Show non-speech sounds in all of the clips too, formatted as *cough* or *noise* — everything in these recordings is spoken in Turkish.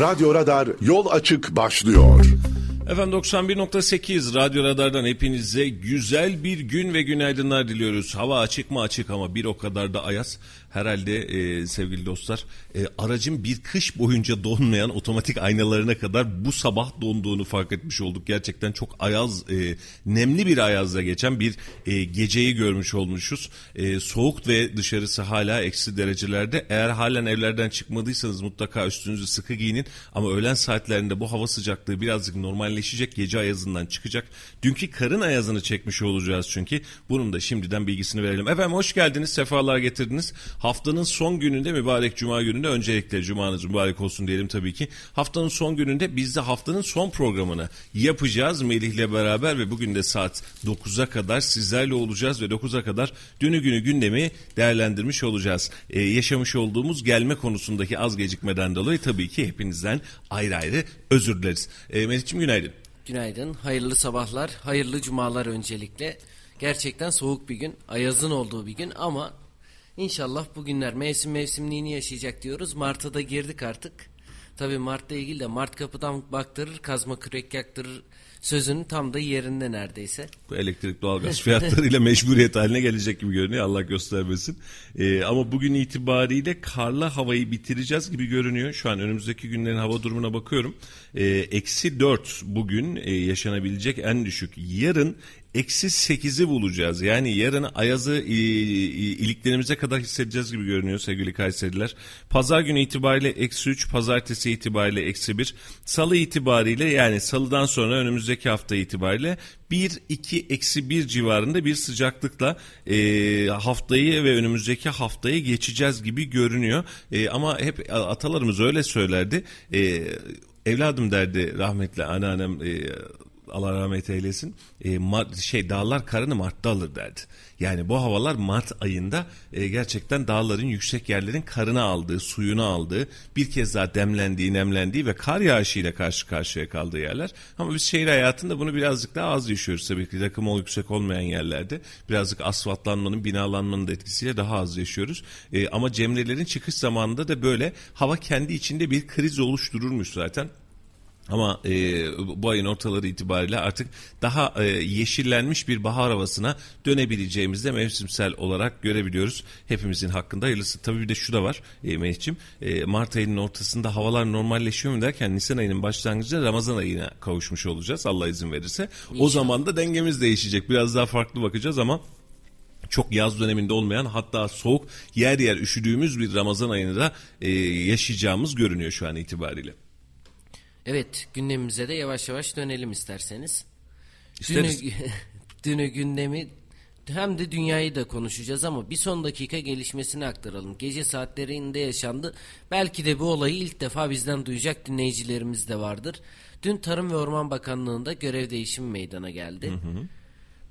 Radyo Radar yol açık başlıyor. Efendim 91.8 Radyo Radar'dan hepinize güzel bir gün ve günaydınlar diliyoruz. Hava açık mı açık ama bir o kadar da ayaz. Herhalde e, sevgili dostlar e, aracın bir kış boyunca donmayan otomatik aynalarına kadar bu sabah donduğunu fark etmiş olduk. Gerçekten çok ayaz, e, nemli bir ayazla geçen bir e, geceyi görmüş olmuşuz. E, soğuk ve dışarısı hala eksi derecelerde. Eğer halen evlerden çıkmadıysanız mutlaka üstünüzü sıkı giyinin. Ama öğlen saatlerinde bu hava sıcaklığı birazcık normalleşecek. Gece ayazından çıkacak. Dünkü karın ayazını çekmiş olacağız çünkü. Bunun da şimdiden bilgisini verelim. Efendim hoş geldiniz, sefalar getirdiniz. Haftanın son gününde mübarek cuma gününde öncelikle cumanız mübarek olsun diyelim tabii ki. Haftanın son gününde biz de haftanın son programını yapacağız Melih'le beraber ve bugün de saat 9'a kadar sizlerle olacağız ve 9'a kadar dünü günü gündemi değerlendirmiş olacağız. Ee, yaşamış olduğumuz gelme konusundaki az gecikmeden dolayı tabii ki hepinizden ayrı ayrı özür dileriz. Ee, Melih'ciğim günaydın. Günaydın, hayırlı sabahlar, hayırlı cumalar öncelikle. Gerçekten soğuk bir gün, ayazın olduğu bir gün ama İnşallah bugünler mevsim mevsimliğini yaşayacak diyoruz. Mart'a da girdik artık. Tabii Mart'la ilgili de Mart kapıdan baktırır, kazma kürek yaktırır sözünün tam da yerinde neredeyse. Bu elektrik doğalgaz fiyatlarıyla *laughs* mecburiyet haline gelecek gibi görünüyor Allah göstermesin. Ee, ama bugün itibariyle karlı havayı bitireceğiz gibi görünüyor. Şu an önümüzdeki günlerin hava durumuna bakıyorum. Ee, eksi 4 bugün e, yaşanabilecek en düşük. Yarın eksi 8'i bulacağız. Yani yarın ayazı iliklerimize kadar hissedeceğiz gibi görünüyor sevgili Kayseriler. Pazar günü itibariyle eksi 3, pazartesi itibariyle eksi 1. Salı itibariyle yani salıdan sonra önümüzdeki hafta itibariyle 1, 2, eksi 1 civarında bir sıcaklıkla e, haftayı ve önümüzdeki haftayı geçeceğiz gibi görünüyor. E, ama hep atalarımız öyle söylerdi. E, evladım derdi rahmetli anneannem e, Allah rahmet eylesin e, Mart, şey dağlar karını Mart'ta alır derdi. Yani bu havalar Mart ayında e, gerçekten dağların yüksek yerlerin karını aldığı, suyunu aldığı, bir kez daha demlendiği, nemlendiği ve kar yağışıyla karşı karşıya kaldığı yerler. Ama biz şehir hayatında bunu birazcık daha az yaşıyoruz tabii ki. Rakımı yüksek olmayan yerlerde birazcık asfaltlanmanın, binalanmanın da etkisiyle daha az yaşıyoruz. E, ama cemrelerin çıkış zamanında da böyle hava kendi içinde bir kriz oluştururmuş zaten. Ama e, bu ayın ortaları itibariyle artık daha e, yeşillenmiş bir bahar havasına dönebileceğimizi de mevsimsel olarak görebiliyoruz. Hepimizin hakkında hayırlısı. Tabii bir de şu da var e, Melih'ciğim. E, Mart ayının ortasında havalar normalleşiyor mu derken Nisan ayının başlangıcında Ramazan ayına kavuşmuş olacağız Allah izin verirse. İnşallah. O zaman da dengemiz değişecek. Biraz daha farklı bakacağız ama çok yaz döneminde olmayan hatta soğuk yer yer üşüdüğümüz bir Ramazan ayını da e, yaşayacağımız görünüyor şu an itibariyle. Evet gündemimize de yavaş yavaş dönelim isterseniz. İsteriz. Dünü, *laughs* dünü gündemi hem de dünyayı da konuşacağız ama bir son dakika gelişmesini aktaralım. Gece saatlerinde yaşandı. Belki de bu olayı ilk defa bizden duyacak dinleyicilerimiz de vardır. Dün Tarım ve Orman Bakanlığı'nda görev değişimi meydana geldi. Hı hı.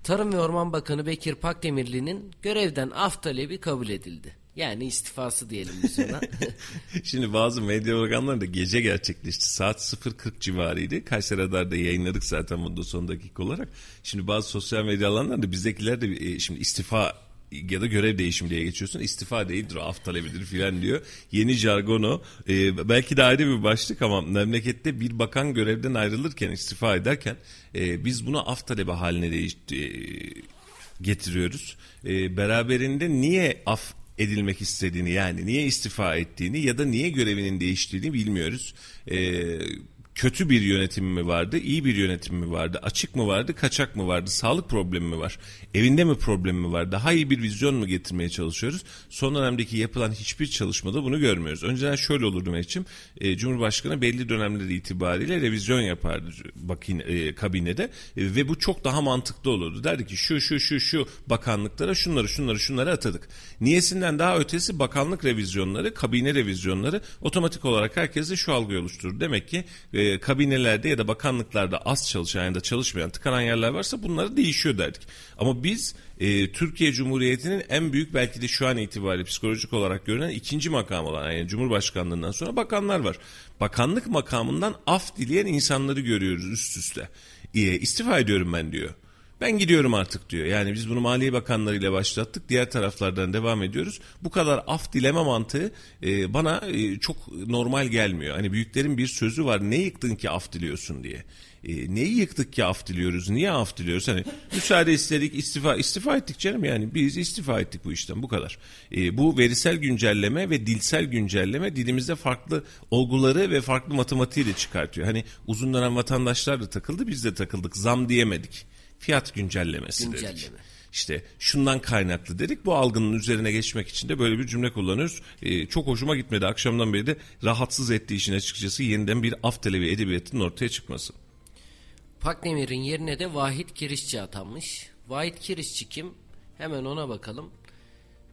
Tarım ve Orman Bakanı Bekir Pakdemirli'nin görevden af talebi kabul edildi. Yani istifası diyelim biz ona. *laughs* Şimdi bazı medya organları da gece gerçekleşti. Saat 0.40 civarıydı. Kayseri Radar'da yayınladık zaten bunu da son dakika olarak. Şimdi bazı sosyal medya alanlarında da bizdekiler de e, şimdi istifa ya da görev değişimi diye geçiyorsun. İstifa değildir o af talebidir filan diyor. Yeni jargon o. Ee, belki de ayrı bir başlık ama memlekette bir bakan görevden ayrılırken istifa ederken e, biz bunu af talebi haline değiş, e, getiriyoruz. E, beraberinde niye af edilmek istediğini yani niye istifa ettiğini ya da niye görevinin değiştiğini bilmiyoruz. Ee, kötü bir yönetim mi vardı, iyi bir yönetim mi vardı, açık mı vardı, kaçak mı vardı, sağlık problemi mi var, evinde mi problem mi var, daha iyi bir vizyon mu getirmeye çalışıyoruz? Son dönemdeki yapılan hiçbir çalışmada bunu görmüyoruz. Önceden şöyle olurdu Mehmetciğim, e, Cumhurbaşkanı belli dönemleri itibariyle revizyon yapardı bakin, e, kabinede e, ve bu çok daha mantıklı olurdu. Derdi ki şu şu şu şu bakanlıklara şunları şunları şunları atadık. Niyesinden daha ötesi bakanlık revizyonları, kabine revizyonları otomatik olarak herkese şu algıyı oluşturur. Demek ki e, e, kabinelerde ya da bakanlıklarda az çalışan ya da çalışmayan tıkanan yerler varsa bunları değişiyor derdik. Ama biz e, Türkiye Cumhuriyeti'nin en büyük belki de şu an itibariyle psikolojik olarak görünen ikinci makam olan yani Cumhurbaşkanlığından sonra bakanlar var. Bakanlık makamından af dileyen insanları görüyoruz üst üste. E, istifa ediyorum ben diyor. Ben gidiyorum artık diyor. Yani biz bunu Maliye Bakanları ile başlattık. Diğer taraflardan devam ediyoruz. Bu kadar af dileme mantığı e, bana e, çok normal gelmiyor. Hani büyüklerin bir sözü var. Ne yıktın ki af diliyorsun diye. E, neyi yıktık ki af diliyoruz? Niye af diliyoruz? Hani müsaade istedik istifa istifa ettik canım yani biz istifa ettik bu işten bu kadar. E, bu verisel güncelleme ve dilsel güncelleme dilimizde farklı olguları ve farklı matematiği de çıkartıyor. Hani uzun dönem vatandaşlar da takıldı biz de takıldık zam diyemedik. Fiyat güncellemesi dedik. Güncelleme. İşte şundan kaynaklı dedik. Bu algının üzerine geçmek için de böyle bir cümle kullanıyoruz. Ee, çok hoşuma gitmedi. Akşamdan beri de rahatsız ettiği işin açıkçası yeniden bir af talebi edebiyatının ortaya çıkması. Pakdemir'in yerine de Vahit Kirişçi atanmış. Vahit Kirişçi kim? Hemen ona bakalım.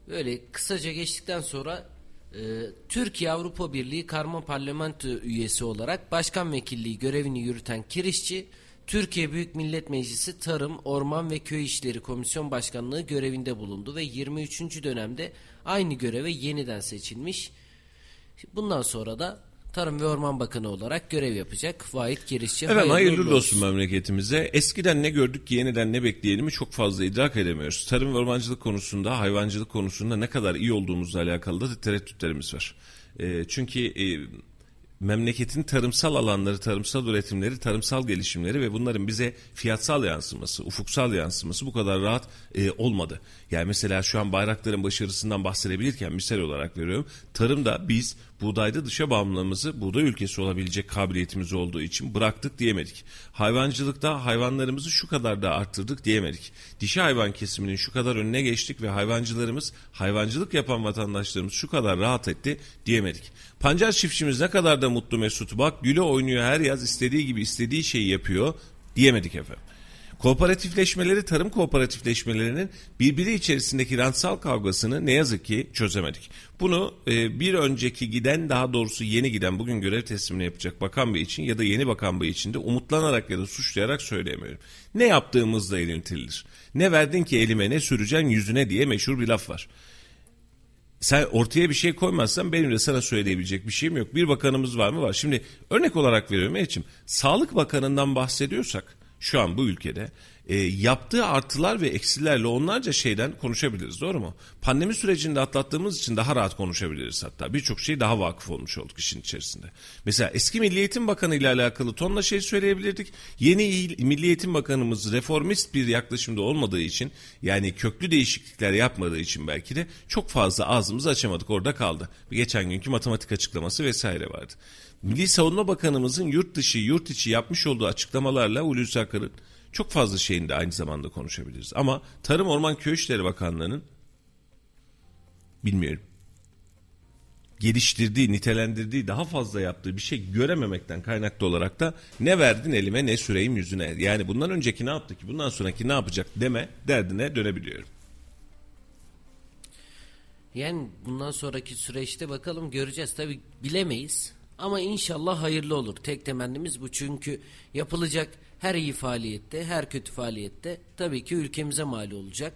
Böyle kısaca geçtikten sonra e, Türkiye Avrupa Birliği Karma Parlamento üyesi olarak başkan vekilliği görevini yürüten Kirişçi, Türkiye Büyük Millet Meclisi Tarım, Orman ve Köy İşleri Komisyon Başkanlığı görevinde bulundu ve 23. dönemde aynı göreve yeniden seçilmiş. Bundan sonra da Tarım ve Orman Bakanı olarak görev yapacak Vahit Kirişçi. Efendim hayırlı, uğurlu olsun memleketimize. Eskiden ne gördük ki yeniden ne bekleyelim çok fazla idrak edemiyoruz. Tarım ve ormancılık konusunda, hayvancılık konusunda ne kadar iyi olduğumuzla alakalı da tereddütlerimiz var. E, çünkü e, memleketin tarımsal alanları, tarımsal üretimleri, tarımsal gelişimleri ve bunların bize fiyatsal yansıması, ufuksal yansıması bu kadar rahat e, olmadı. Yani mesela şu an bayrakların başarısından bahsedebilirken misal olarak veriyorum. Tarımda biz buğdayda dışa bağımlılığımızı buğday ülkesi olabilecek kabiliyetimiz olduğu için bıraktık diyemedik. Hayvancılıkta hayvanlarımızı şu kadar da arttırdık diyemedik. Dişi hayvan kesiminin şu kadar önüne geçtik ve hayvancılarımız, hayvancılık yapan vatandaşlarımız şu kadar rahat etti diyemedik. Pancar çiftçimiz ne kadar da mutlu mesut bak güle oynuyor her yaz istediği gibi istediği şeyi yapıyor diyemedik efendim. Kooperatifleşmeleri, tarım kooperatifleşmelerinin birbiri içerisindeki rantsal kavgasını ne yazık ki çözemedik. Bunu e, bir önceki giden daha doğrusu yeni giden bugün görev teslimini yapacak bakan bey için ya da yeni bakan bey için de umutlanarak ya da suçlayarak söyleyemiyorum. Ne yaptığımızla ilintilidir. Ne verdin ki elime ne süreceksin yüzüne diye meşhur bir laf var sen ortaya bir şey koymazsan benim de sana söyleyebilecek bir şeyim yok. Bir bakanımız var mı? Var. Şimdi örnek olarak veriyorum Elçim. Sağlık Bakanı'ndan bahsediyorsak şu an bu ülkede e, yaptığı artılar ve eksilerle onlarca şeyden konuşabiliriz doğru mu? Pandemi sürecinde atlattığımız için daha rahat konuşabiliriz hatta. Birçok şey daha vakıf olmuş olduk işin içerisinde. Mesela eski Milli Eğitim Bakanı ile alakalı tonla şey söyleyebilirdik. Yeni il, Milli Eğitim Bakanımız reformist bir yaklaşımda olmadığı için yani köklü değişiklikler yapmadığı için belki de çok fazla ağzımızı açamadık orada kaldı. Geçen günkü matematik açıklaması vesaire vardı. Milli Savunma Bakanımızın yurt dışı, yurt içi yapmış olduğu açıklamalarla Hulusi Akar'ın çok fazla şeyini de aynı zamanda konuşabiliriz. Ama Tarım Orman Köy İşleri Bakanlığı'nın bilmiyorum geliştirdiği, nitelendirdiği, daha fazla yaptığı bir şey görememekten kaynaklı olarak da ne verdin elime ne süreyim yüzüne. Yani bundan önceki ne yaptı ki bundan sonraki ne yapacak deme derdine dönebiliyorum. Yani bundan sonraki süreçte bakalım göreceğiz. Tabi bilemeyiz. Ama inşallah hayırlı olur. Tek temennimiz bu. Çünkü yapılacak her iyi faaliyette, her kötü faaliyette tabii ki ülkemize mal olacak.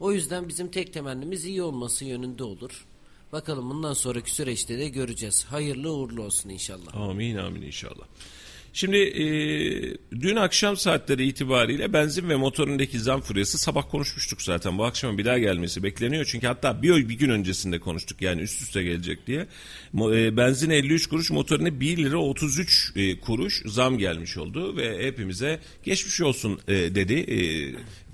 O yüzden bizim tek temennimiz iyi olması yönünde olur. Bakalım bundan sonraki süreçte de göreceğiz. Hayırlı uğurlu olsun inşallah. Amin amin inşallah. Şimdi e, dün akşam saatleri itibariyle benzin ve motorundaki zam furyası sabah konuşmuştuk zaten. Bu akşam bir daha gelmesi bekleniyor. Çünkü hatta bir, bir gün öncesinde konuştuk yani üst üste gelecek diye. E, benzin 53 kuruş motorine 1 lira 33 e, kuruş zam gelmiş oldu. Ve hepimize geçmiş olsun e, dedi.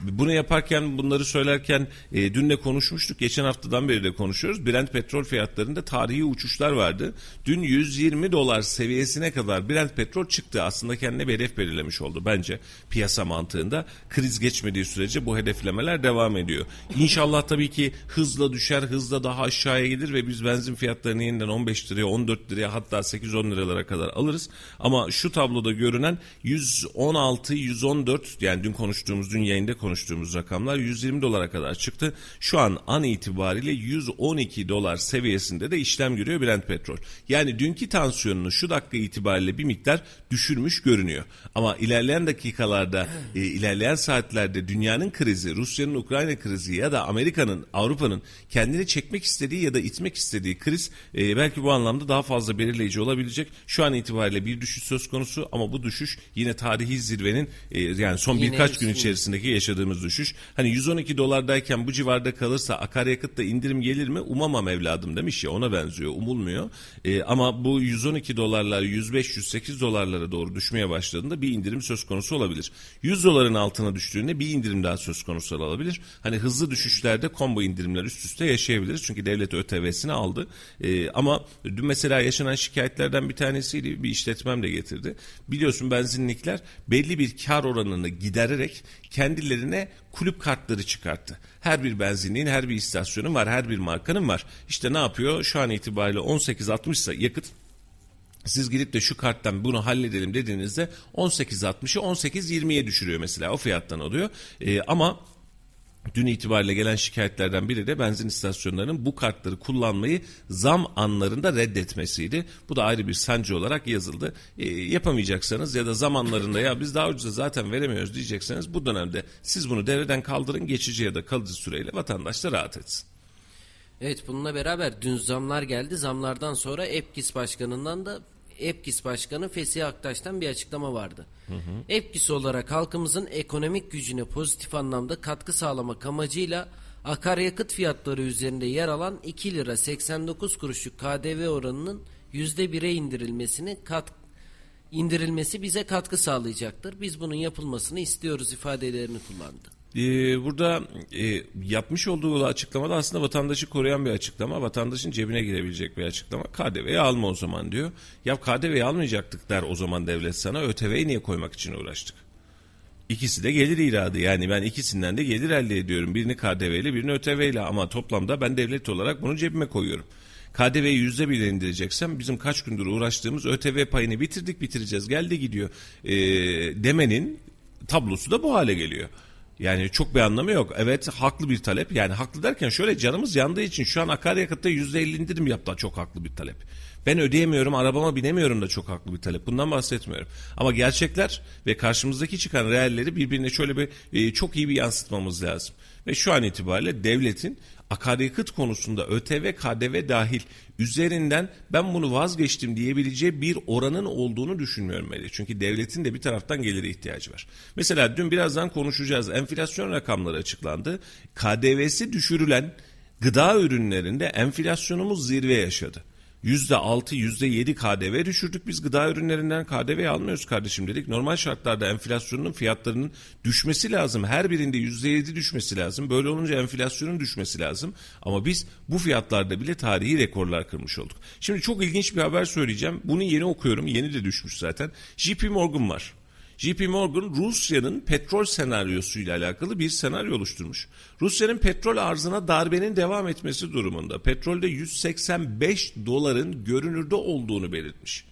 Bunu yaparken bunları söylerken e, dün de konuşmuştuk. Geçen haftadan beri de konuşuyoruz. Brent petrol fiyatlarında tarihi uçuşlar vardı. Dün 120 dolar seviyesine kadar Brent petrol çıktı. Aslında kendine bir hedef belirlemiş oldu bence piyasa mantığında. Kriz geçmediği sürece bu hedeflemeler devam ediyor. İnşallah tabii ki hızla düşer, hızla daha aşağıya gelir ve biz benzin fiyatlarını yeniden 15 liraya, 14 liraya hatta 8-10 liralara kadar alırız. Ama şu tabloda görünen 116, 114 yani dün konuştuğumuz, dün yayında konuştuğumuz konuştuğumuz rakamlar 120 dolara kadar çıktı. Şu an an itibariyle 112 dolar seviyesinde de işlem görüyor Brent petrol. Yani dünkü tansiyonunu şu dakika itibariyle bir miktar düşürmüş görünüyor. Ama ilerleyen dakikalarda, e, ilerleyen saatlerde dünyanın krizi, Rusya'nın Ukrayna krizi ya da Amerika'nın, Avrupa'nın kendini çekmek istediği ya da itmek istediği kriz e, belki bu anlamda daha fazla belirleyici olabilecek. Şu an itibariyle bir düşüş söz konusu ama bu düşüş yine tarihi zirvenin e, yani son Yine birkaç gün içerisindeki yaşadığımız düşüş. Hani 112 dolardayken bu civarda kalırsa akaryakıtta indirim gelir mi? Umamam evladım demiş ya ona benziyor. Umulmuyor. E, ama bu 112 dolarlar 105-108 dolarlara doğru düşmeye başladığında bir indirim söz konusu olabilir. 100 doların altına düştüğünde bir indirim daha söz konusu olabilir. Hani hızlı düşüşlerde combo indirimler üst üste yaşayabiliriz. Çünkü devlet ÖTV'sini aldı. E, ama dün mesela yaşanan şikayetlerden bir tanesiydi bir işletmem de getirdi. Biliyorsun benzinlikler belli bir kar oranını gidererek kendilerine kulüp kartları çıkarttı. Her bir benzinliğin, her bir istasyonun var, her bir markanın var. İşte ne yapıyor? Şu an itibariyle 18.60 ise yakıt siz gidip de şu karttan bunu halledelim dediğinizde 18.60'ı 18.20'ye düşürüyor mesela o fiyattan oluyor. Ee, ama Dün itibariyle gelen şikayetlerden biri de benzin istasyonlarının bu kartları kullanmayı zam anlarında reddetmesiydi. Bu da ayrı bir sancı olarak yazıldı. E, yapamayacaksanız ya da zamanlarında ya biz daha ucuza zaten veremiyoruz diyecekseniz bu dönemde siz bunu devreden kaldırın geçici ya da kalıcı süreyle vatandaş da rahat etsin. Evet bununla beraber dün zamlar geldi. Zamlardan sonra EPKİS Başkanı'ndan da EPKİS Başkanı Fesih Aktaş'tan bir açıklama vardı. EPKİS olarak halkımızın ekonomik gücüne pozitif anlamda katkı sağlamak amacıyla akaryakıt fiyatları üzerinde yer alan 2 lira 89 kuruşluk KDV oranının %1'e indirilmesini kat indirilmesi bize katkı sağlayacaktır. Biz bunun yapılmasını istiyoruz ifadelerini kullandı. Ee, burada e, yapmış olduğu açıklamada aslında vatandaşı koruyan bir açıklama. Vatandaşın cebine girebilecek bir açıklama. KDV'yi alma o zaman diyor. Ya KDV'yi almayacaktık der o zaman devlet sana. ÖTV'yi niye koymak için uğraştık? İkisi de gelir iradı. Yani ben ikisinden de gelir elde ediyorum. Birini KDV ile birini ÖTV ile ama toplamda ben devlet olarak bunu cebime koyuyorum. KDV'yi yüzde bile indireceksem bizim kaç gündür uğraştığımız ÖTV payını bitirdik bitireceğiz geldi gidiyor ee, demenin tablosu da bu hale geliyor. Yani çok bir anlamı yok. Evet haklı bir talep. Yani haklı derken şöyle canımız yandığı için şu an akaryakıtta yüzde elli indirim yaptı çok haklı bir talep. Ben ödeyemiyorum, arabama binemiyorum da çok haklı bir talep. Bundan bahsetmiyorum. Ama gerçekler ve karşımızdaki çıkan realleri birbirine şöyle bir e, çok iyi bir yansıtmamız lazım. Ve şu an itibariyle devletin akaryakıt konusunda ÖTV, KDV dahil üzerinden ben bunu vazgeçtim diyebileceği bir oranın olduğunu düşünmüyorum Melih. Çünkü devletin de bir taraftan geliri ihtiyacı var. Mesela dün birazdan konuşacağız. Enflasyon rakamları açıklandı. KDV'si düşürülen gıda ürünlerinde enflasyonumuz zirve yaşadı. %6, %7 KDV düşürdük biz gıda ürünlerinden KDV almıyoruz kardeşim dedik. Normal şartlarda enflasyonun fiyatlarının düşmesi lazım. Her birinde %7 düşmesi lazım. Böyle olunca enflasyonun düşmesi lazım. Ama biz bu fiyatlarda bile tarihi rekorlar kırmış olduk. Şimdi çok ilginç bir haber söyleyeceğim. Bunu yeni okuyorum. Yeni de düşmüş zaten. JP Morgan var. JP Morgan Rusya'nın petrol senaryosuyla alakalı bir senaryo oluşturmuş. Rusya'nın petrol arzına darbenin devam etmesi durumunda petrolde 185 doların görünürde olduğunu belirtmiş.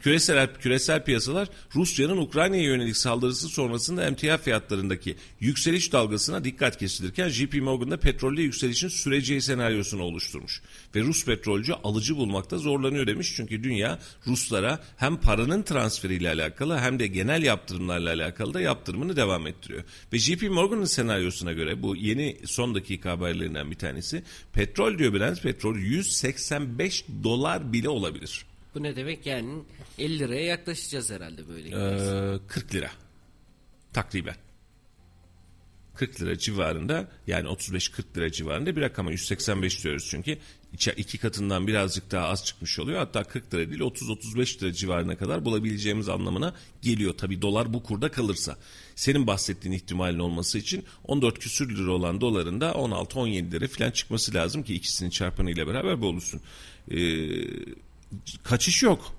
Küresel, küresel piyasalar Rusya'nın Ukrayna'ya yönelik saldırısı sonrasında emtia fiyatlarındaki yükseliş dalgasına dikkat kesilirken JP Morgan'da petrolde yükselişin süreceği senaryosunu oluşturmuş. Ve Rus petrolcü alıcı bulmakta zorlanıyor demiş. Çünkü dünya Ruslara hem paranın transferiyle alakalı hem de genel yaptırımlarla alakalı da yaptırımını devam ettiriyor. Ve JP Morgan'ın senaryosuna göre bu yeni son dakika haberlerinden bir tanesi petrol diyor Brent petrol 185 dolar bile olabilir. Bu ne demek yani 50 liraya yaklaşacağız herhalde böyle. Ee, 40 lira takriben. 40 lira civarında yani 35-40 lira civarında bir rakama 185 diyoruz çünkü iki katından birazcık daha az çıkmış oluyor. Hatta 40 lira değil 30-35 lira civarına kadar bulabileceğimiz anlamına geliyor. Tabi dolar bu kurda kalırsa. Senin bahsettiğin ihtimalin olması için 14 küsür lira olan doların da 16-17 lira falan çıkması lazım ki ikisinin çarpanıyla beraber bu olursun. Ee, kaçış yok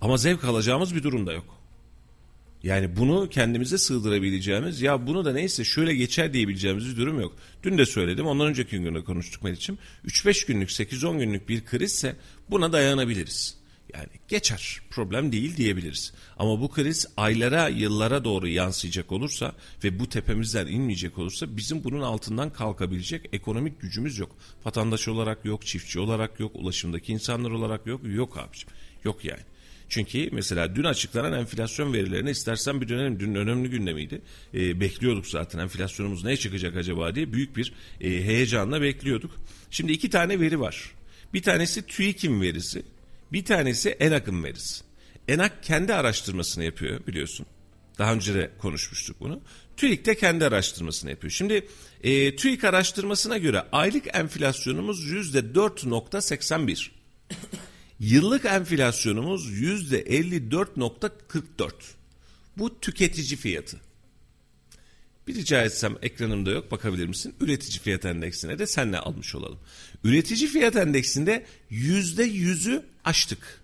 ama zevk alacağımız bir durum da yok. Yani bunu kendimize sığdırabileceğimiz ya bunu da neyse şöyle geçer diyebileceğimiz bir durum yok. Dün de söyledim ondan önceki gün de konuştuk Meriç'im. 3-5 günlük 8-10 günlük bir krizse buna dayanabiliriz. Yani geçer problem değil diyebiliriz. Ama bu kriz aylara yıllara doğru yansıyacak olursa ve bu tepemizden inmeyecek olursa bizim bunun altından kalkabilecek ekonomik gücümüz yok. Vatandaş olarak yok, çiftçi olarak yok, ulaşımdaki insanlar olarak yok, yok abiciğim. Yok yani. Çünkü mesela dün açıklanan enflasyon verilerine istersen bir dönelim. Dün önemli gündemiydi. E, bekliyorduk zaten enflasyonumuz ne çıkacak acaba diye büyük bir e, heyecanla bekliyorduk. Şimdi iki tane veri var. Bir tanesi TÜİK'in verisi. Bir tanesi ENAK'ın verisi. ENAK kendi araştırmasını yapıyor biliyorsun. Daha önce de konuşmuştuk bunu. TÜİK de kendi araştırmasını yapıyor. Şimdi e, TÜİK araştırmasına göre aylık enflasyonumuz yüzde 4.81. Yıllık enflasyonumuz yüzde 54.44. Bu tüketici fiyatı. Bir rica etsem ekranımda yok bakabilir misin? Üretici fiyat endeksine de senle almış olalım. Üretici fiyat endeksinde yüzde yüzü aştık.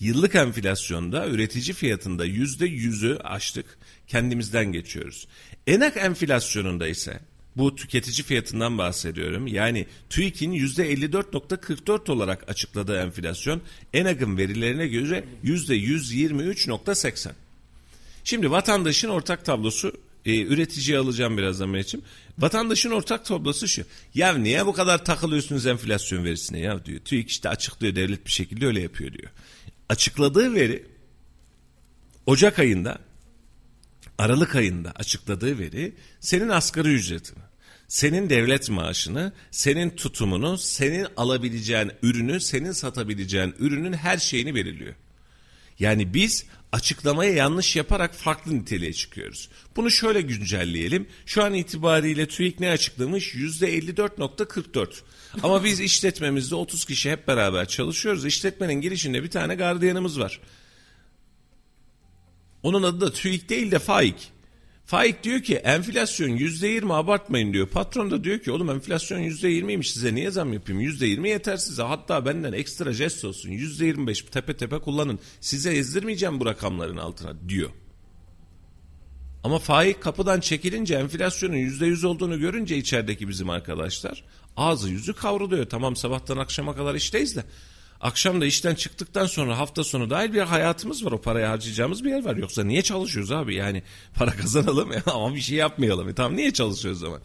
Yıllık enflasyonda üretici fiyatında yüzde yüzü aştık. Kendimizden geçiyoruz. Enak enflasyonunda ise bu tüketici fiyatından bahsediyorum. Yani TÜİK'in %54.44 olarak açıkladığı enflasyon ENAG'ın verilerine göre %123.80. Şimdi vatandaşın ortak tablosu e, üreticiye alacağım birazdan Mehmet'ciğim. Vatandaşın ortak tablosu şu. Ya niye bu kadar takılıyorsunuz enflasyon verisine ya diyor. TÜİK işte açıklıyor devlet bir şekilde öyle yapıyor diyor. Açıkladığı veri Ocak ayında Aralık ayında açıkladığı veri senin asgari ücretini, senin devlet maaşını, senin tutumunu, senin alabileceğin ürünü, senin satabileceğin ürünün her şeyini belirliyor. Yani biz açıklamaya yanlış yaparak farklı niteliğe çıkıyoruz. Bunu şöyle güncelleyelim. Şu an itibariyle TÜİK ne açıklamış? %54.44. Ama biz *laughs* işletmemizde 30 kişi hep beraber çalışıyoruz. İşletmenin girişinde bir tane gardiyanımız var. Onun adı da TÜİK değil de FAİK. Faik diyor ki enflasyon yüzde yirmi abartmayın diyor. Patron da diyor ki oğlum enflasyon yüzde yirmiymiş size niye zam yapayım? Yüzde yirmi yeter size. Hatta benden ekstra jest olsun. Yüzde yirmi beş tepe tepe kullanın. Size ezdirmeyeceğim bu rakamların altına diyor. Ama faik kapıdan çekilince enflasyonun yüzde yüz olduğunu görünce içerideki bizim arkadaşlar ağzı yüzü kavruluyor. Tamam sabahtan akşama kadar işteyiz de Akşam da işten çıktıktan sonra hafta sonu dahil bir hayatımız var. O parayı harcayacağımız bir yer var. Yoksa niye çalışıyoruz abi? Yani para *laughs* kazanalım ama bir şey yapmayalım. E tamam niye çalışıyoruz o zaman?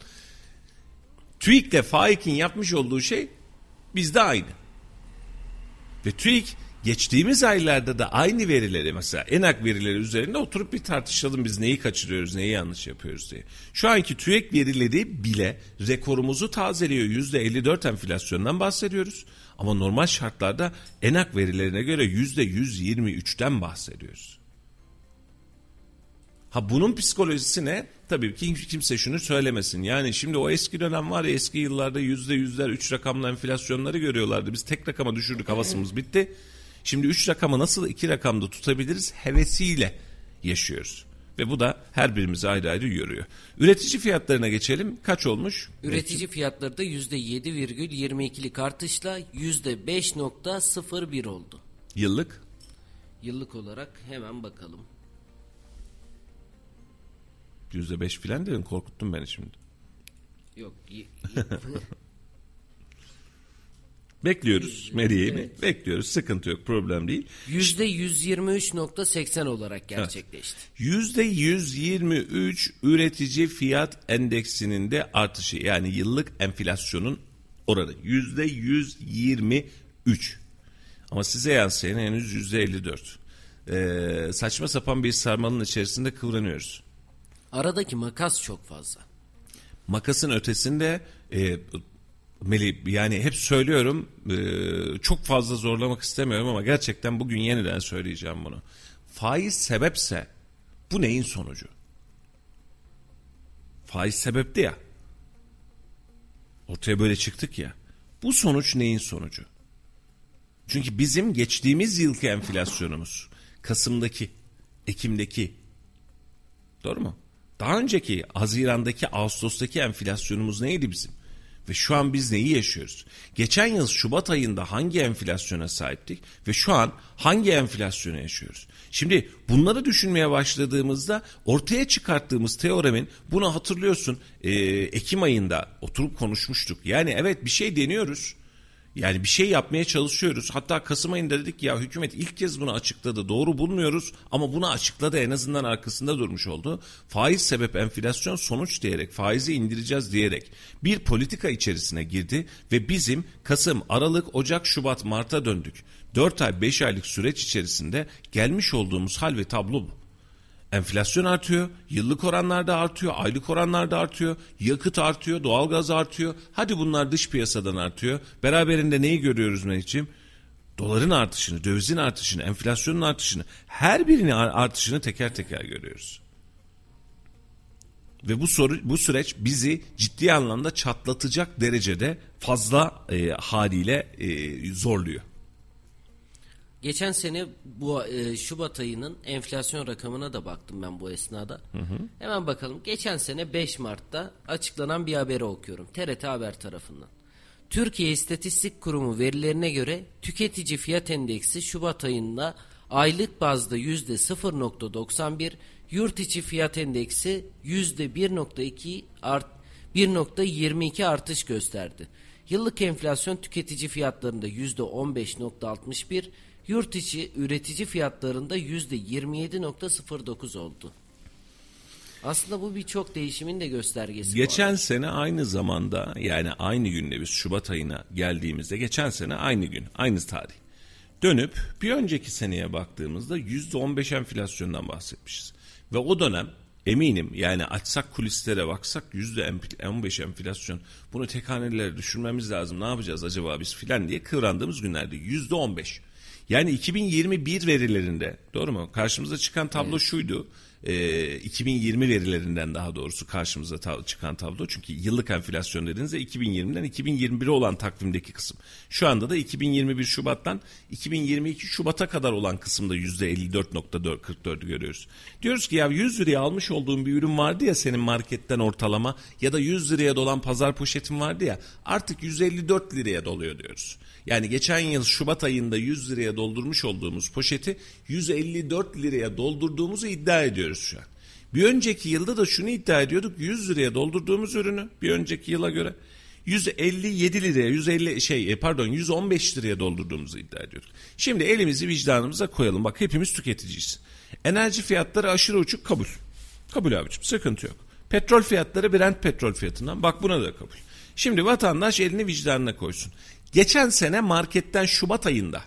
TÜİK'le FAİK'in yapmış olduğu şey bizde aynı. Ve TÜİK geçtiğimiz aylarda da aynı verileri mesela enak verileri üzerinde oturup bir tartışalım biz neyi kaçırıyoruz neyi yanlış yapıyoruz diye. Şu anki TÜİK verileri bile rekorumuzu tazeliyor %54 enflasyondan bahsediyoruz. Ama normal şartlarda enak verilerine göre %123'ten bahsediyoruz. Ha bunun psikolojisi ne? Tabii ki kimse şunu söylemesin. Yani şimdi o eski dönem var ya eski yıllarda yüzde yüzler üç rakamlı enflasyonları görüyorlardı. Biz tek rakama düşürdük havasımız bitti. Şimdi üç rakamı nasıl iki rakamda tutabiliriz hevesiyle yaşıyoruz. Ve bu da her birimizi ayrı ayrı yoruyor. Üretici fiyatlarına geçelim. Kaç olmuş? Üretici fiyatları da %7,22'lik artışla %5.01 oldu. Yıllık? Yıllık olarak hemen bakalım. %5 filan dedin korkuttun beni şimdi. Yok. *laughs* Bekliyoruz Meriye'yi. Bekliyoruz. Sıkıntı yok. Problem değil. %123.80 olarak gerçekleşti. %123 üretici fiyat endeksinin de artışı yani yıllık enflasyonun oranı %123. Ama size yansıyan henüz %54. Ee, saçma sapan bir sarmalın içerisinde kıvranıyoruz. Aradaki makas çok fazla. Makasın ötesinde e, Melih yani hep söylüyorum e, çok fazla zorlamak istemiyorum ama gerçekten bugün yeniden söyleyeceğim bunu. Faiz sebepse bu neyin sonucu? Faiz sebepti ya. Ortaya böyle çıktık ya. Bu sonuç neyin sonucu? Çünkü bizim geçtiğimiz yılki enflasyonumuz Kasım'daki, Ekim'deki doğru mu? Daha önceki Haziran'daki, Ağustos'taki enflasyonumuz neydi bizim? Ve şu an biz neyi yaşıyoruz? Geçen yıl Şubat ayında hangi enflasyona sahiptik ve şu an hangi enflasyona yaşıyoruz? Şimdi bunları düşünmeye başladığımızda ortaya çıkarttığımız teoremin bunu hatırlıyorsun e, Ekim ayında oturup konuşmuştuk. Yani evet bir şey deniyoruz. Yani bir şey yapmaya çalışıyoruz. Hatta Kasım ayında dedik ya hükümet ilk kez bunu açıkladı. Doğru bulmuyoruz ama bunu açıkladı en azından arkasında durmuş oldu. Faiz sebep enflasyon sonuç diyerek faizi indireceğiz diyerek bir politika içerisine girdi ve bizim Kasım, Aralık, Ocak, Şubat, Mart'a döndük. 4 ay 5 aylık süreç içerisinde gelmiş olduğumuz hal ve tablo bu. Enflasyon artıyor, yıllık oranlarda artıyor, aylık oranlarda artıyor, yakıt artıyor, doğalgaz artıyor. Hadi bunlar dış piyasadan artıyor. Beraberinde neyi görüyoruz Mehmetciğim? Doların artışını, dövizin artışını, enflasyonun artışını, her birinin artışını teker teker görüyoruz. Ve bu soru bu süreç bizi ciddi anlamda çatlatacak derecede fazla e, haliyle e, zorluyor. Geçen sene bu e, Şubat ayının enflasyon rakamına da baktım ben bu esnada. Hı hı. Hemen bakalım. Geçen sene 5 Mart'ta açıklanan bir haberi okuyorum. TRT Haber tarafından. Türkiye İstatistik Kurumu verilerine göre tüketici fiyat endeksi Şubat ayında aylık bazda yüzde 0.91, yurt içi fiyat endeksi yüzde 1.2 art 1.22 artış gösterdi. Yıllık enflasyon tüketici fiyatlarında yüzde 15.61, yurt içi üretici fiyatlarında yüzde 27.09 oldu. Aslında bu birçok değişimin de göstergesi. Geçen sene aynı zamanda yani aynı günde biz Şubat ayına geldiğimizde geçen sene aynı gün aynı tarih. Dönüp bir önceki seneye baktığımızda yüzde 15 enflasyondan bahsetmişiz. Ve o dönem eminim yani açsak kulislere baksak yüzde 15 enflasyon bunu tek hanelere düşürmemiz lazım ne yapacağız acaba biz filan diye kıvrandığımız günlerde yüzde 15. Yani 2021 verilerinde doğru mu? Karşımıza çıkan tablo evet. şuydu. E, 2020 verilerinden daha doğrusu karşımıza ta- çıkan tablo. Çünkü yıllık enflasyon dediğinizde 2020'den 2021'e olan takvimdeki kısım. Şu anda da 2021 Şubat'tan 2022 Şubat'a kadar olan kısımda %54.44'ü görüyoruz. Diyoruz ki ya 100 liraya almış olduğun bir ürün vardı ya senin marketten ortalama ya da 100 liraya dolan pazar poşetin vardı ya artık 154 liraya doluyor diyoruz. Yani geçen yıl Şubat ayında 100 liraya doldurmuş olduğumuz poşeti 154 liraya doldurduğumuzu iddia ediyoruz şu an. Bir önceki yılda da şunu iddia ediyorduk 100 liraya doldurduğumuz ürünü bir önceki yıla göre 157 liraya 150 şey e, pardon 115 liraya doldurduğumuzu iddia ediyorduk. Şimdi elimizi vicdanımıza koyalım bak hepimiz tüketiciyiz. Enerji fiyatları aşırı uçuk kabul. Kabul abicim sıkıntı yok. Petrol fiyatları Brent petrol fiyatından bak buna da kabul. Şimdi vatandaş elini vicdanına koysun. Geçen sene marketten Şubat ayında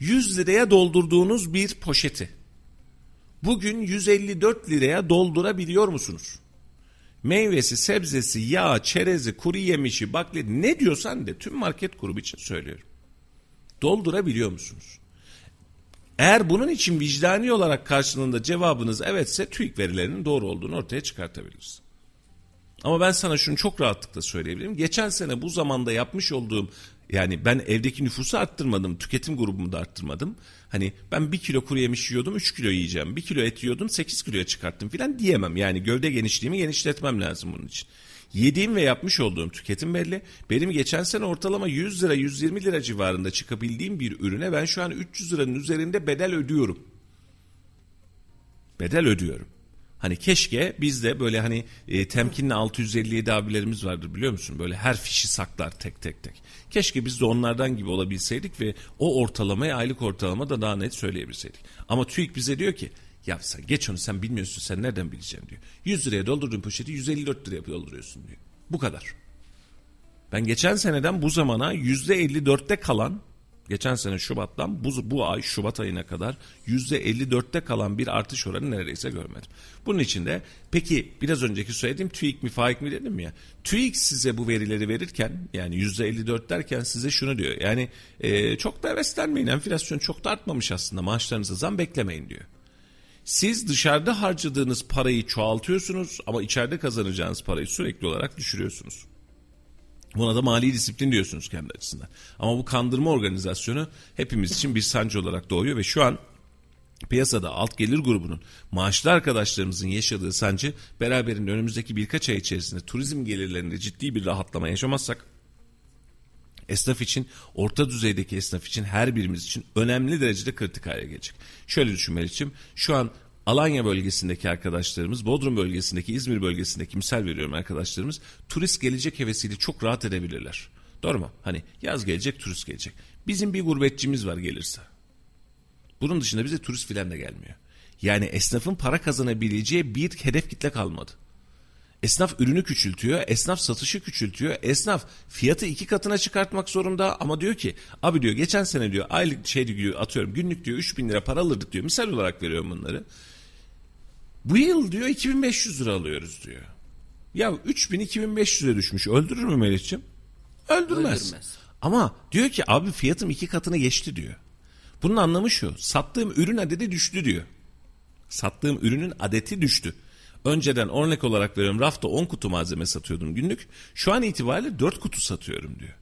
100 liraya doldurduğunuz bir poşeti bugün 154 liraya doldurabiliyor musunuz? Meyvesi, sebzesi, yağ, çerezi, kuru yemişi, bakleti ne diyorsan de tüm market grubu için söylüyorum. Doldurabiliyor musunuz? Eğer bunun için vicdani olarak karşılığında cevabınız evetse TÜİK verilerinin doğru olduğunu ortaya çıkartabiliriz. Ama ben sana şunu çok rahatlıkla söyleyebilirim. Geçen sene bu zamanda yapmış olduğum yani ben evdeki nüfusu arttırmadım. Tüketim grubumu da arttırmadım. Hani ben bir kilo kuru yemiş yiyordum üç kilo yiyeceğim. Bir kilo et yiyordum sekiz kiloya çıkarttım filan diyemem. Yani gövde genişliğimi genişletmem lazım bunun için. Yediğim ve yapmış olduğum tüketim belli. Benim geçen sene ortalama 100 lira 120 lira civarında çıkabildiğim bir ürüne ben şu an 300 liranın üzerinde bedel ödüyorum. Bedel ödüyorum. Hani keşke biz de böyle hani e, temkinli 657 abilerimiz vardır biliyor musun? Böyle her fişi saklar tek tek tek. Keşke biz de onlardan gibi olabilseydik ve o ortalamayı aylık ortalama da daha net söyleyebilseydik. Ama TÜİK bize diyor ki ya sen geç onu sen bilmiyorsun sen nereden bileceksin diyor. 100 liraya doldurduğun poşeti 154 liraya dolduruyorsun diyor. Bu kadar. Ben geçen seneden bu zamana %54'te kalan geçen sene Şubat'tan bu, bu ay Şubat ayına kadar %54'te kalan bir artış oranı neredeyse görmedim. Bunun için de peki biraz önceki söylediğim TÜİK mi faik mi dedim ya. TÜİK size bu verileri verirken yani %54 derken size şunu diyor. Yani e, çok da heveslenmeyin enflasyon çok da artmamış aslında maaşlarınıza zam beklemeyin diyor. Siz dışarıda harcadığınız parayı çoğaltıyorsunuz ama içeride kazanacağınız parayı sürekli olarak düşürüyorsunuz. Buna da mali disiplin diyorsunuz kendi açısından. Ama bu kandırma organizasyonu hepimiz için bir sancı olarak doğuyor ve şu an piyasada alt gelir grubunun maaşlı arkadaşlarımızın yaşadığı sancı beraberinde önümüzdeki birkaç ay içerisinde turizm gelirlerinde ciddi bir rahatlama yaşamazsak esnaf için, orta düzeydeki esnaf için her birimiz için önemli derecede kritik hale gelecek. Şöyle düşün şu an Alanya bölgesindeki arkadaşlarımız, Bodrum bölgesindeki, İzmir bölgesindeki misal veriyorum arkadaşlarımız turist gelecek hevesiyle çok rahat edebilirler. Doğru mu? Hani yaz gelecek turist gelecek. Bizim bir gurbetçimiz var gelirse. Bunun dışında bize turist filan da gelmiyor. Yani esnafın para kazanabileceği bir hedef kitle kalmadı. Esnaf ürünü küçültüyor, esnaf satışı küçültüyor, esnaf fiyatı iki katına çıkartmak zorunda ama diyor ki abi diyor geçen sene diyor aylık şey diyor atıyorum günlük diyor 3000 lira para alırdık diyor misal olarak veriyorum bunları. Bu yıl diyor 2500 lira alıyoruz diyor. Ya 3000 2500'e düşmüş öldürür mü Melih'ciğim? Öldürmez. Öldürmez. Ama diyor ki abi fiyatım iki katına geçti diyor. Bunun anlamı şu sattığım ürün adedi düştü diyor. Sattığım ürünün adeti düştü. Önceden örnek olarak veriyorum rafta 10 kutu malzeme satıyordum günlük. Şu an itibariyle 4 kutu satıyorum diyor.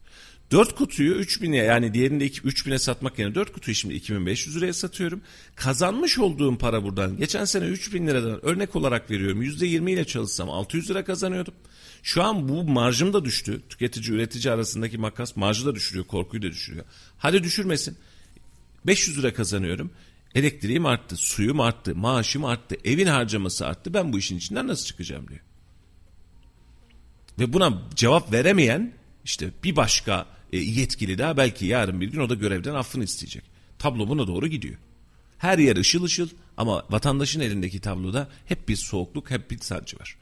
4 kutuyu 3000'e yani diğerinde 3000'e satmak yerine 4 kutuyu şimdi 2500 liraya satıyorum. Kazanmış olduğum para buradan geçen sene 3000 liradan örnek olarak veriyorum %20 ile çalışsam 600 lira kazanıyordum. Şu an bu marjım da düştü. Tüketici üretici arasındaki makas marjı da düşürüyor korkuyu da düşürüyor. Hadi düşürmesin. 500 lira kazanıyorum. Elektriğim arttı, suyum arttı, maaşım arttı, evin harcaması arttı. Ben bu işin içinden nasıl çıkacağım diyor. Ve buna cevap veremeyen işte bir başka e, yetkili daha belki yarın bir gün o da görevden affını isteyecek. Tablo buna doğru gidiyor. Her yer ışıl ışıl ama vatandaşın elindeki tabloda hep bir soğukluk, hep bir sancı var.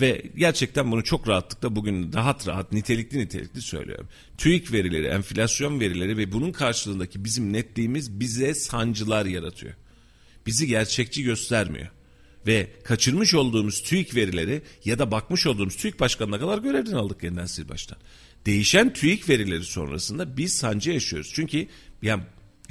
Ve gerçekten bunu çok rahatlıkla bugün rahat rahat nitelikli nitelikli söylüyorum. TÜİK verileri, enflasyon verileri ve bunun karşılığındaki bizim netliğimiz bize sancılar yaratıyor. Bizi gerçekçi göstermiyor. Ve kaçırmış olduğumuz TÜİK verileri ya da bakmış olduğumuz TÜİK başkanına kadar görevden aldık yeniden sil baştan. Değişen TÜİK verileri sonrasında biz sancı yaşıyoruz. Çünkü yani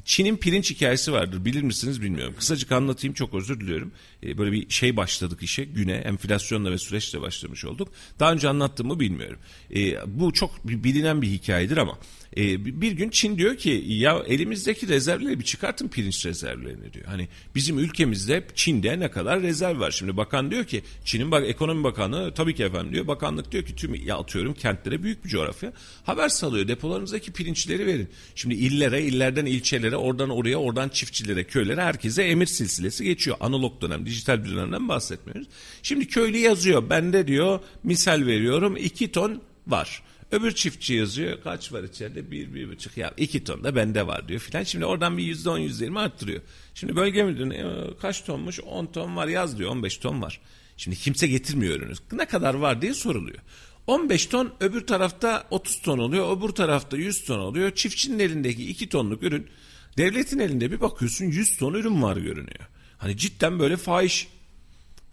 Çin'in pirinç hikayesi vardır. Bilir misiniz bilmiyorum. Kısacık anlatayım çok özür diliyorum. Ee, böyle bir şey başladık işe. Güne enflasyonla ve süreçle başlamış olduk. Daha önce anlattığımı bilmiyorum. Ee, bu çok bilinen bir hikayedir ama e, bir gün Çin diyor ki ya elimizdeki rezervleri bir çıkartın pirinç rezervlerini diyor. Hani bizim ülkemizde Çin'de ne kadar rezerv var. Şimdi bakan diyor ki Çin'in bak ekonomi bakanı tabii ki efendim diyor. Bakanlık diyor ki tüm ya atıyorum kentlere büyük bir coğrafya haber salıyor. Depolarınızdaki pirinçleri verin. Şimdi illere, illerden ilçelere, oradan oraya, oradan çiftçilere, köylere herkese emir silsilesi geçiyor. Analog dönem, dijital bir bahsetmiyoruz. Şimdi köylü yazıyor. Bende diyor misal veriyorum iki ton var. Öbür çiftçi yazıyor kaç var içeride bir, bir buçuk ya iki ton da bende var diyor filan. Şimdi oradan bir yüzde on yüzde yirmi arttırıyor. Şimdi bölge müdürüne e, kaç tonmuş on ton var yaz diyor on beş ton var. Şimdi kimse getirmiyor ürünü. Ne kadar var diye soruluyor. 15 ton öbür tarafta 30 ton oluyor öbür tarafta 100 ton oluyor. Çiftçinin elindeki 2 tonluk ürün devletin elinde bir bakıyorsun 100 ton ürün var görünüyor. Hani cidden böyle fahiş.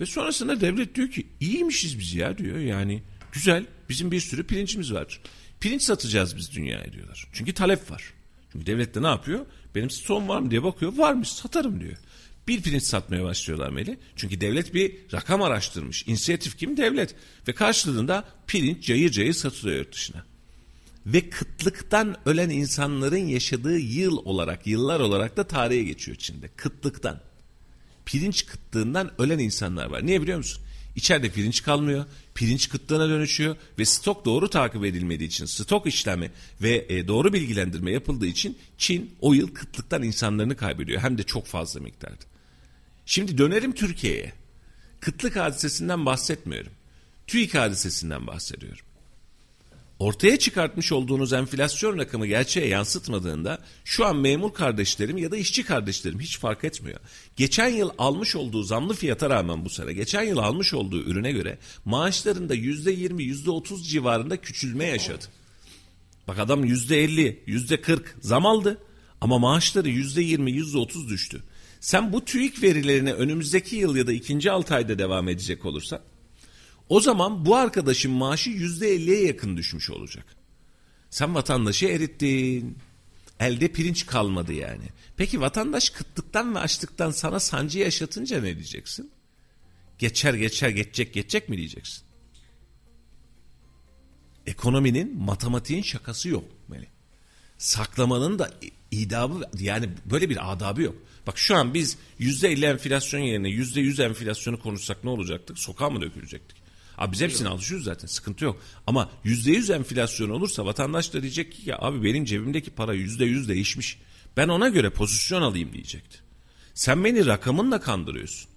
Ve sonrasında devlet diyor ki iyiymişiz biz ya diyor yani güzel bizim bir sürü pirincimiz var. Pirinç satacağız biz dünyaya diyorlar. Çünkü talep var. Çünkü devlet de ne yapıyor? Benim stoğum var mı diye bakıyor. Varmış satarım diyor. Bir pirinç satmaya başlıyorlar Meli. Çünkü devlet bir rakam araştırmış. İnisiyatif kim? Devlet. Ve karşılığında pirinç cayır cayır satılıyor yurt dışına. Ve kıtlıktan ölen insanların yaşadığı yıl olarak, yıllar olarak da tarihe geçiyor Çin'de. Kıtlıktan. Pirinç kıtlığından ölen insanlar var. Niye biliyor musun? İçeride pirinç kalmıyor, pirinç kıtlığına dönüşüyor ve stok doğru takip edilmediği için, stok işlemi ve e, doğru bilgilendirme yapıldığı için Çin o yıl kıtlıktan insanlarını kaybediyor. Hem de çok fazla miktarda. Şimdi dönerim Türkiye'ye. Kıtlık hadisesinden bahsetmiyorum. TÜİK hadisesinden bahsediyorum. Ortaya çıkartmış olduğunuz enflasyon rakamı gerçeğe yansıtmadığında şu an memur kardeşlerim ya da işçi kardeşlerim hiç fark etmiyor. Geçen yıl almış olduğu zamlı fiyata rağmen bu sene geçen yıl almış olduğu ürüne göre maaşlarında yüzde yirmi yüzde otuz civarında küçülme yaşadı. Bak adam yüzde elli yüzde kırk zam aldı ama maaşları yüzde yirmi yüzde otuz düştü. Sen bu TÜİK verilerine önümüzdeki yıl ya da ikinci altı ayda devam edecek olursa o zaman bu arkadaşın maaşı yüzde elliye yakın düşmüş olacak. Sen vatandaşı erittin. Elde pirinç kalmadı yani. Peki vatandaş kıtlıktan ve açlıktan sana sancı yaşatınca ne diyeceksin? Geçer geçer geçecek geçecek mi diyeceksin? Ekonominin matematiğin şakası yok Melih. Saklamanın da idabı yani böyle bir adabı yok. Bak şu an biz yüzde elli enflasyon yerine yüzde yüz enflasyonu konuşsak ne olacaktık? Sokağa mı dökülecektik? Abi biz hepsini alışıyoruz zaten sıkıntı yok. Ama yüzde yüz enflasyon olursa vatandaş da diyecek ki ya abi benim cebimdeki para yüzde yüz değişmiş. Ben ona göre pozisyon alayım diyecekti. Sen beni rakamınla kandırıyorsun.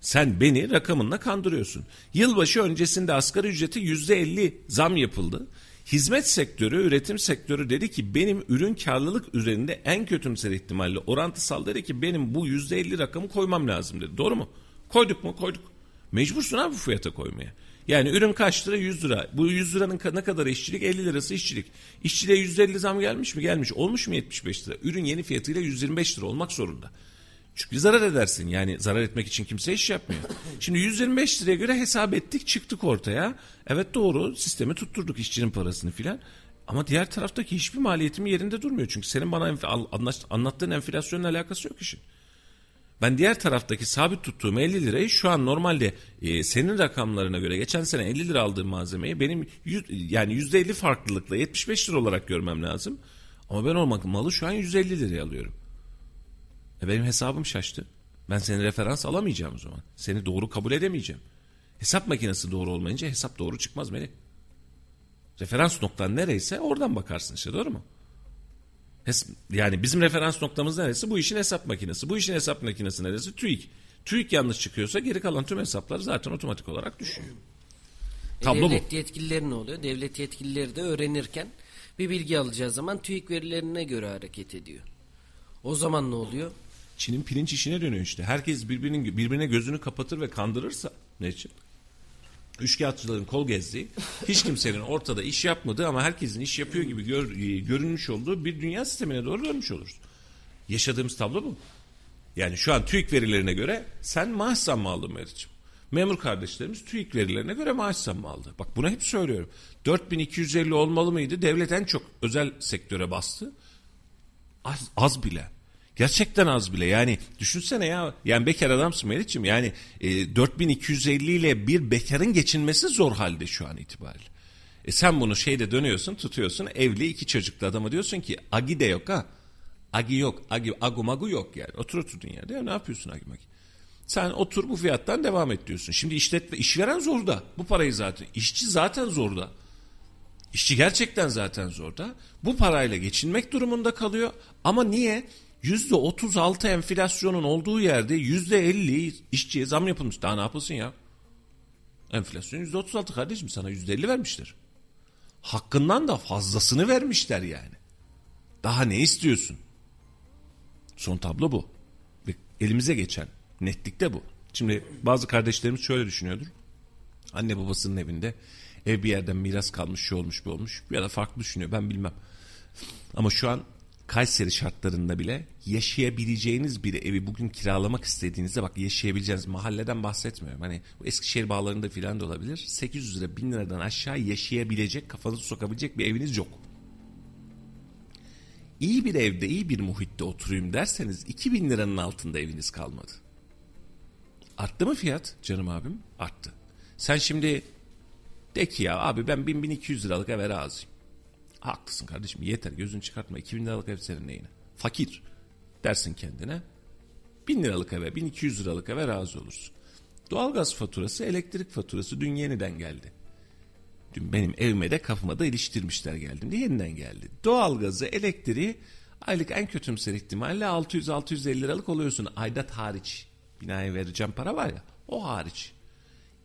Sen beni rakamınla kandırıyorsun. Yılbaşı öncesinde asgari ücreti yüzde elli zam yapıldı. Hizmet sektörü, üretim sektörü dedi ki benim ürün karlılık üzerinde en kötümser ihtimalle orantısal dedi ki benim bu %50 rakamı koymam lazım dedi. Doğru mu? Koyduk mu? Koyduk. Mecbursun abi bu fiyata koymaya. Yani ürün kaç lira? 100 lira. Bu 100 liranın ne kadar işçilik? 50 lirası işçilik. İşçiliğe %50 zam gelmiş mi? Gelmiş. Olmuş mu 75 lira? Ürün yeni fiyatıyla 125 lira olmak zorunda. Çünkü zarar edersin. Yani zarar etmek için kimse iş yapmıyor. *laughs* Şimdi 125 liraya göre hesap ettik çıktık ortaya. Evet doğru sistemi tutturduk işçinin parasını filan. Ama diğer taraftaki hiçbir maliyetim yerinde durmuyor. Çünkü senin bana anlattığın enflasyonla alakası yok işin. Ben diğer taraftaki sabit tuttuğum 50 lirayı şu an normalde e, senin rakamlarına göre geçen sene 50 lira aldığım malzemeyi benim yüz, yani %50 farklılıkla 75 lira olarak görmem lazım. Ama ben o malı şu an 150 liraya alıyorum. E benim hesabım şaştı. Ben seni referans alamayacağım o zaman. Seni doğru kabul edemeyeceğim. Hesap makinesi doğru olmayınca hesap doğru çıkmaz Melih. Referans noktan nereyse oradan bakarsın işte doğru mu? Yani bizim referans noktamız neresi? Bu işin hesap makinesi. Bu işin hesap makinesi neresi? TÜİK. TÜİK yanlış çıkıyorsa geri kalan tüm hesaplar zaten otomatik olarak düşüyor. E Tablo devlet bu. yetkilileri ne oluyor? Devlet yetkilileri de öğrenirken bir bilgi alacağı zaman TÜİK verilerine göre hareket ediyor. O zaman ne oluyor? Çin'in pirinç işine dönüyor işte. Herkes birbirinin birbirine gözünü kapatır ve kandırırsa ne için? Üçkağıtçıların kol gezdiği, hiç kimsenin ortada iş yapmadığı ama herkesin iş yapıyor gibi gör, e, görünmüş olduğu bir dünya sistemine doğru dönmüş oluruz. Yaşadığımız tablo bu. Yani şu an TÜİK verilerine göre sen maaş zammı aldın Meriç'im. Memur kardeşlerimiz TÜİK verilerine göre maaş zammı aldı. Bak bunu hep söylüyorum. 4250 olmalı mıydı? Devlet en çok özel sektöre bastı. Az, az bile. Gerçekten az bile yani düşünsene ya yani bekar adamsın Meriç'im yani e, 4250 ile bir bekarın geçinmesi zor halde şu an itibariyle. E sen bunu şeyde dönüyorsun tutuyorsun evli iki çocuklu adama diyorsun ki agi de yok ha. Agi yok agi agu magu yok yani otur otur dünyada ya ne yapıyorsun agi magi. Sen otur bu fiyattan devam et diyorsun. Şimdi işletme işveren zorda bu parayı zaten işçi zaten zorda. İşçi gerçekten zaten zorda. Bu parayla geçinmek durumunda kalıyor. Ama niye? Yüzde otuz altı enflasyonun olduğu yerde yüzde elli işçiye zam yapılmış. Daha ne yapılsın ya? Enflasyon yüzde otuz altı kardeşim sana yüzde elli vermişler. Hakkından da fazlasını vermişler yani. Daha ne istiyorsun? Son tablo bu. Elimize geçen netlikte bu. Şimdi bazı kardeşlerimiz şöyle düşünüyordur. Anne babasının evinde ev bir yerden miras kalmış, şu olmuş, bu olmuş. Ya da farklı düşünüyor ben bilmem. Ama şu an Kayseri şartlarında bile yaşayabileceğiniz bir evi bugün kiralamak istediğinizde bak yaşayabileceğiniz mahalleden bahsetmiyorum. Hani Eskişehir bağlarında filan da olabilir. 800 lira 1000 liradan aşağı yaşayabilecek kafanızı sokabilecek bir eviniz yok. İyi bir evde iyi bir muhitte oturayım derseniz 2000 liranın altında eviniz kalmadı. Arttı mı fiyat canım abim? Arttı. Sen şimdi de ki ya abi ben 1000-1200 liralık eve razıyım. Haklısın kardeşim yeter gözünü çıkartma. 2000 liralık ev senin neyine? Fakir dersin kendine. 1000 liralık eve 1200 liralık eve razı olursun. Doğalgaz faturası elektrik faturası dün yeniden geldi. Dün benim evime de kafama da iliştirmişler geldiğimde yeniden geldi. Doğalgazı elektriği aylık en kötümser ihtimalle 600-650 liralık oluyorsun aidat hariç. Binaya vereceğim para var ya o hariç.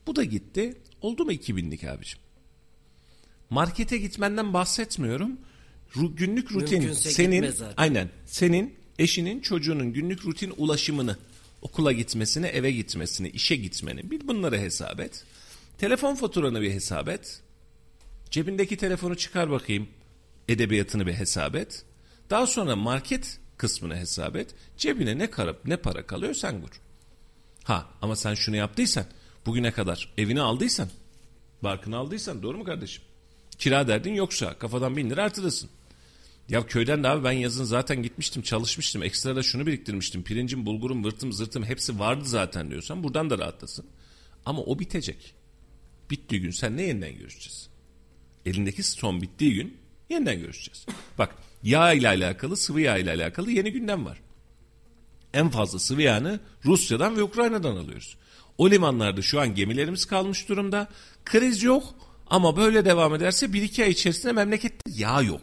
Bu da gitti. Oldu mu 2000'lik abicim? Markete gitmenden bahsetmiyorum. Ru, günlük rutin Mümkünse senin aynen senin eşinin çocuğunun günlük rutin ulaşımını okula gitmesini, eve gitmesini, işe gitmeni bir bunları hesap et. Telefon faturanı bir hesap et. Cebindeki telefonu çıkar bakayım. Edebiyatını bir hesap et. Daha sonra market kısmını hesap et. Cebine ne karıp ne para kalıyor sen vur. Ha ama sen şunu yaptıysan bugüne kadar evini aldıysan barkını aldıysan doğru mu kardeşim? Kira derdin yoksa kafadan bin lira artırırsın. Ya köyden de abi ben yazın zaten gitmiştim çalışmıştım. Ekstra da şunu biriktirmiştim. Pirincim, bulgurum, vırtım, zırtım hepsi vardı zaten diyorsan buradan da rahatlasın. Ama o bitecek. Bittiği gün sen ne yeniden görüşeceğiz? Elindeki son bittiği gün yeniden görüşeceğiz. Bak yağ ile alakalı sıvı yağ ile alakalı yeni gündem var. En fazla sıvı yağını Rusya'dan ve Ukrayna'dan alıyoruz. O limanlarda şu an gemilerimiz kalmış durumda. Kriz yok ama böyle devam ederse bir iki ay içerisinde memlekette yağ yok.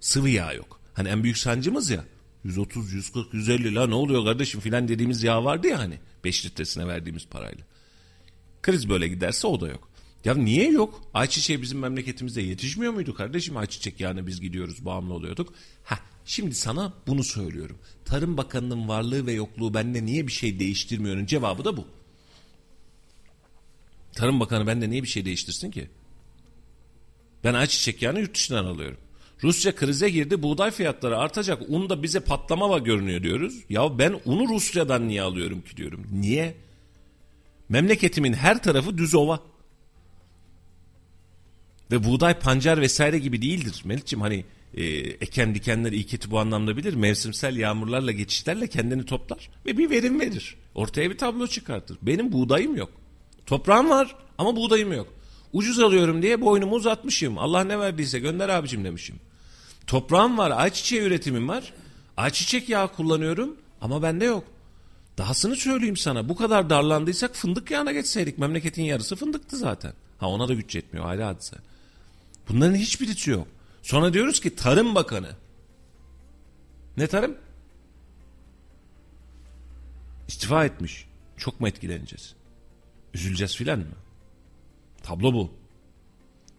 Sıvı yağ yok. Hani en büyük sancımız ya 130, 140, 150 la ne oluyor kardeşim filan dediğimiz yağ vardı ya hani 5 litresine verdiğimiz parayla. Kriz böyle giderse o da yok. Ya niye yok? Ayçiçeği bizim memleketimizde yetişmiyor muydu kardeşim? Ayçiçek yani biz gidiyoruz bağımlı oluyorduk. Ha şimdi sana bunu söylüyorum. Tarım Bakanı'nın varlığı ve yokluğu bende niye bir şey değiştirmiyor'un cevabı da bu. Tarım Bakanı bende niye bir şey değiştirsin ki? Ben ayçiçek yağını yurt dışından alıyorum. Rusya krize girdi buğday fiyatları artacak un da bize patlama var görünüyor diyoruz. Ya ben unu Rusya'dan niye alıyorum ki diyorum. Niye? Memleketimin her tarafı düz ova. Ve buğday pancar vesaire gibi değildir Melih'ciğim hani e, eken dikenler iyi kötü bu anlamda bilir. Mevsimsel yağmurlarla geçişlerle kendini toplar ve bir verim verir. Ortaya bir tablo çıkartır. Benim buğdayım yok. Toprağım var ama buğdayım yok. Ucuz alıyorum diye boynumu uzatmışım. Allah ne verdiyse gönder abicim demişim. Toprağım var, ayçiçeği üretimim var. Ayçiçek yağı kullanıyorum ama bende yok. Dahasını söyleyeyim sana. Bu kadar darlandıysak fındık yağına geçseydik. Memleketin yarısı fındıktı zaten. Ha ona da güç yetmiyor ayrı hadise. Bunların hiçbirisi yok. Sonra diyoruz ki Tarım Bakanı. Ne tarım? İstifa etmiş. Çok mu etkileneceğiz? Üzüleceğiz filan mı? Tablo bu.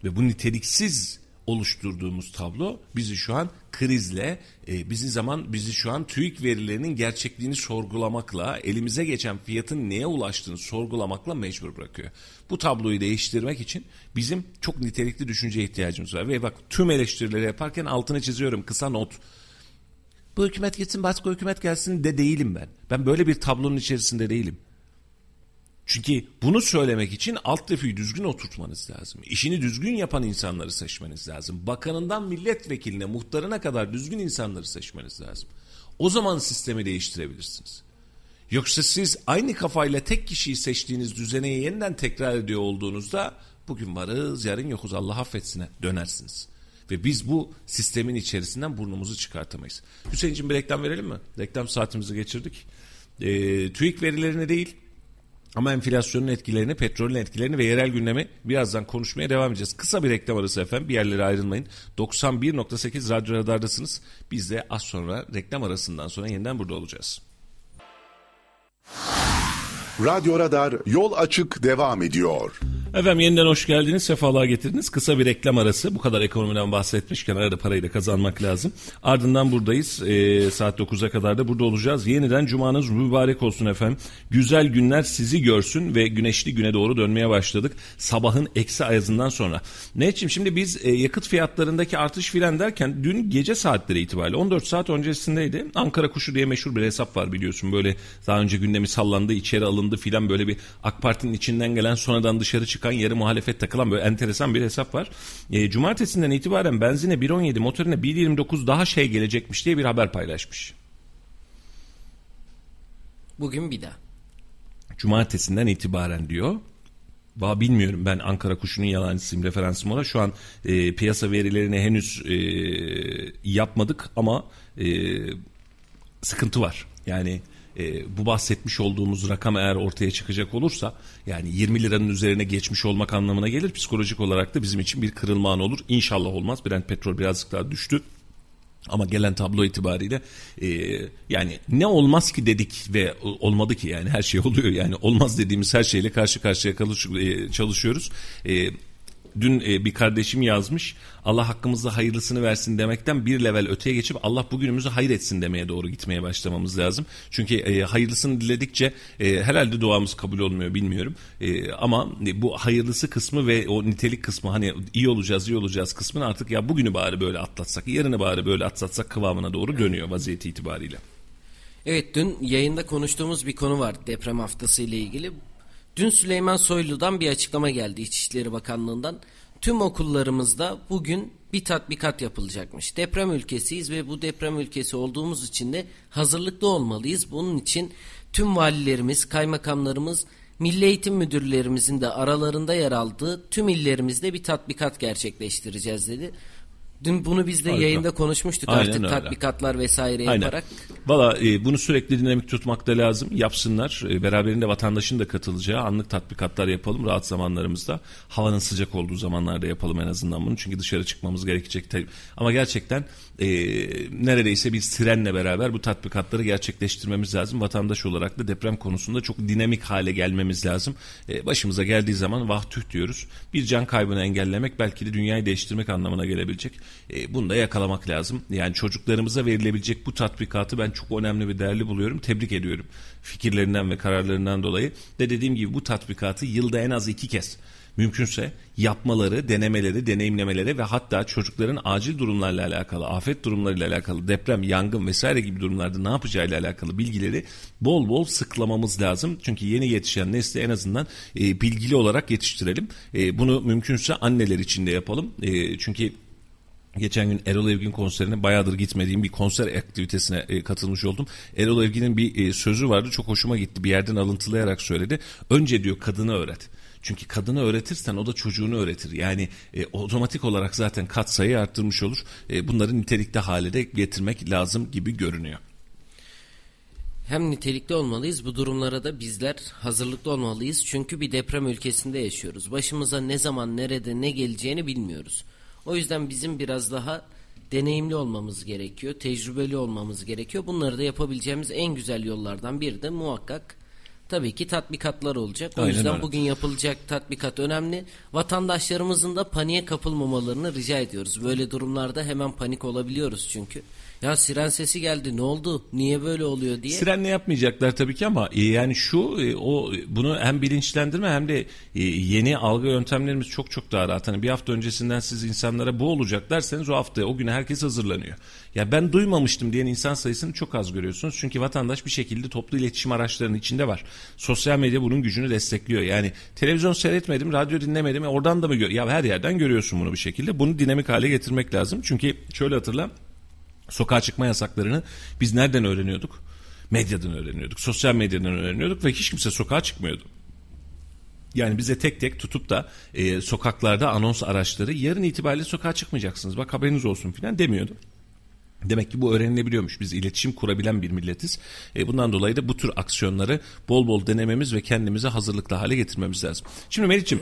Ve bu niteliksiz oluşturduğumuz tablo bizi şu an krizle, e, bizi zaman bizi şu an TÜİK verilerinin gerçekliğini sorgulamakla, elimize geçen fiyatın neye ulaştığını sorgulamakla mecbur bırakıyor. Bu tabloyu değiştirmek için bizim çok nitelikli düşünceye ihtiyacımız var. Ve bak tüm eleştirileri yaparken altını çiziyorum kısa not. Bu hükümet gitsin başka hükümet gelsin de değilim ben. Ben böyle bir tablonun içerisinde değilim. Çünkü bunu söylemek için altyapıyı düzgün oturtmanız lazım. İşini düzgün yapan insanları seçmeniz lazım. Bakanından milletvekiline, muhtarına kadar düzgün insanları seçmeniz lazım. O zaman sistemi değiştirebilirsiniz. Yoksa siz aynı kafayla tek kişiyi seçtiğiniz düzeneyi yeniden tekrar ediyor olduğunuzda bugün varız yarın yokuz Allah affetsine dönersiniz. Ve biz bu sistemin içerisinden burnumuzu çıkartamayız. Hüseyin'cim bir reklam verelim mi? Reklam saatimizi geçirdik. E, TÜİK verilerine değil ama enflasyonun etkilerini, petrolün etkilerini ve yerel gündemi birazdan konuşmaya devam edeceğiz. Kısa bir reklam arası efendim. Bir yerlere ayrılmayın. 91.8 Radyo Radar'dasınız. Biz de az sonra reklam arasından sonra yeniden burada olacağız. Radyo Radar yol açık devam ediyor. Efendim yeniden hoş geldiniz, sefalar getirdiniz. Kısa bir reklam arası. Bu kadar ekonomiden bahsetmişken arada parayı da kazanmak lazım. Ardından buradayız. Ee, saat 9'a kadar da burada olacağız. Yeniden cumanız mübarek olsun efendim. Güzel günler sizi görsün ve güneşli güne doğru dönmeye başladık. Sabahın eksi ayazından sonra. Ne için? Şimdi biz e, yakıt fiyatlarındaki artış filan derken dün gece saatleri itibariyle 14 saat öncesindeydi. Ankara Kuşu diye meşhur bir hesap var biliyorsun. Böyle daha önce gündemi sallandı, içeri alındı filan böyle bir AK Parti'nin içinden gelen sonradan dışarı çıkan yarı muhalefet takılan böyle enteresan bir hesap var. E, cumartesinden itibaren benzine 1.17 motorine 1.29 daha şey gelecekmiş diye bir haber paylaşmış. Bugün bir daha. Cumartesinden itibaren diyor. Ba bilmiyorum ben Ankara kuşunun yalancısıyım referansım olarak. Şu an e, piyasa verilerini henüz e, yapmadık ama e, sıkıntı var. Yani e, bu bahsetmiş olduğumuz rakam eğer ortaya çıkacak olursa yani 20 liranın üzerine geçmiş olmak anlamına gelir. Psikolojik olarak da bizim için bir kırılma anı olur. İnşallah olmaz. Brent petrol birazcık daha düştü. Ama gelen tablo itibariyle e, yani ne olmaz ki dedik ve olmadı ki yani her şey oluyor yani olmaz dediğimiz her şeyle karşı karşıya e, çalışıyoruz. E, dün e, bir kardeşim yazmış. Allah hakkımızda hayırlısını versin demekten bir level öteye geçip Allah bugünümüzü hayır etsin demeye doğru gitmeye başlamamız lazım. Çünkü e, hayırlısını diledikçe e, herhalde duamız kabul olmuyor bilmiyorum. E, ama bu hayırlısı kısmı ve o nitelik kısmı hani iyi olacağız iyi olacağız kısmını artık ya bugünü bari böyle atlatsak yarını bari böyle atlatsak kıvamına doğru dönüyor vaziyeti itibariyle. Evet dün yayında konuştuğumuz bir konu var deprem haftası ile ilgili. Dün Süleyman Soylu'dan bir açıklama geldi İçişleri Bakanlığı'ndan. Tüm okullarımızda bugün bir tatbikat yapılacakmış. Deprem ülkesiyiz ve bu deprem ülkesi olduğumuz için de hazırlıklı olmalıyız. Bunun için tüm valilerimiz, kaymakamlarımız, Milli Eğitim Müdürlerimizin de aralarında yer aldığı tüm illerimizde bir tatbikat gerçekleştireceğiz dedi. Dün bunu biz de Harika. yayında konuşmuştuk Aynen artık öyle. tatbikatlar vesaire Aynen. yaparak Valla e, bunu sürekli dinamik tutmak da lazım. Yapsınlar. E, beraberinde vatandaşın da katılacağı anlık tatbikatlar yapalım rahat zamanlarımızda. Havanın sıcak olduğu zamanlarda yapalım en azından bunu. Çünkü dışarı çıkmamız gerekecek. Ama gerçekten e, neredeyse bir sirenle beraber bu tatbikatları gerçekleştirmemiz lazım. Vatandaş olarak da deprem konusunda çok dinamik hale gelmemiz lazım. E, başımıza geldiği zaman vah tüh diyoruz. Bir can kaybını engellemek belki de dünyayı değiştirmek anlamına gelebilecek. E, bunu da yakalamak lazım. Yani çocuklarımıza verilebilecek bu tatbikatı ben çok önemli ve değerli buluyorum. Tebrik ediyorum fikirlerinden ve kararlarından dolayı. Ve dediğim gibi bu tatbikatı yılda en az iki kez mümkünse yapmaları, denemeleri, deneyimlemeleri ve hatta çocukların acil durumlarla alakalı, afet durumlarıyla alakalı, deprem, yangın vesaire gibi durumlarda ne yapacağıyla alakalı bilgileri bol bol sıklamamız lazım. Çünkü yeni yetişen nesli en azından e, bilgili olarak yetiştirelim. E, bunu mümkünse anneler için de yapalım. E, çünkü Geçen gün Erol Evgin konserine bayağıdır gitmediğim bir konser aktivitesine e, katılmış oldum. Erol Evgin'in bir e, sözü vardı çok hoşuma gitti bir yerden alıntılayarak söyledi. Önce diyor kadını öğret. Çünkü kadını öğretirsen o da çocuğunu öğretir. Yani e, otomatik olarak zaten kat sayı arttırmış olur. E, bunları nitelikli hale de getirmek lazım gibi görünüyor. Hem nitelikli olmalıyız bu durumlara da bizler hazırlıklı olmalıyız. Çünkü bir deprem ülkesinde yaşıyoruz. Başımıza ne zaman nerede ne geleceğini bilmiyoruz. O yüzden bizim biraz daha deneyimli olmamız gerekiyor, tecrübeli olmamız gerekiyor. Bunları da yapabileceğimiz en güzel yollardan biri de muhakkak tabii ki tatbikatlar olacak. O Aynen yüzden öyle. bugün yapılacak tatbikat önemli. Vatandaşlarımızın da paniğe kapılmamalarını rica ediyoruz. Böyle durumlarda hemen panik olabiliyoruz çünkü. Ya siren sesi geldi ne oldu niye böyle oluyor diye. Sirenle yapmayacaklar tabii ki ama e, yani şu e, o bunu hem bilinçlendirme hem de e, yeni algı yöntemlerimiz çok çok daha rahat. Hani bir hafta öncesinden siz insanlara bu olacak derseniz o hafta o güne herkes hazırlanıyor. Ya ben duymamıştım diyen insan sayısını çok az görüyorsunuz. Çünkü vatandaş bir şekilde toplu iletişim araçlarının içinde var. Sosyal medya bunun gücünü destekliyor. Yani televizyon seyretmedim, radyo dinlemedim. e, Oradan da mı gör? Ya her yerden görüyorsun bunu bir şekilde. Bunu dinamik hale getirmek lazım. Çünkü şöyle hatırla. Sokağa çıkma yasaklarını biz nereden öğreniyorduk? Medyadan öğreniyorduk. Sosyal medyadan öğreniyorduk ve hiç kimse sokağa çıkmıyordu. Yani bize tek tek tutup da e, sokaklarda anons araçları yarın itibariyle sokağa çıkmayacaksınız. Bak haberiniz olsun filan demiyordu. Demek ki bu öğrenilebiliyormuş. Biz iletişim kurabilen bir milletiz. E, bundan dolayı da bu tür aksiyonları bol bol denememiz ve kendimizi hazırlıklı hale getirmemiz lazım. Şimdi Meriç'im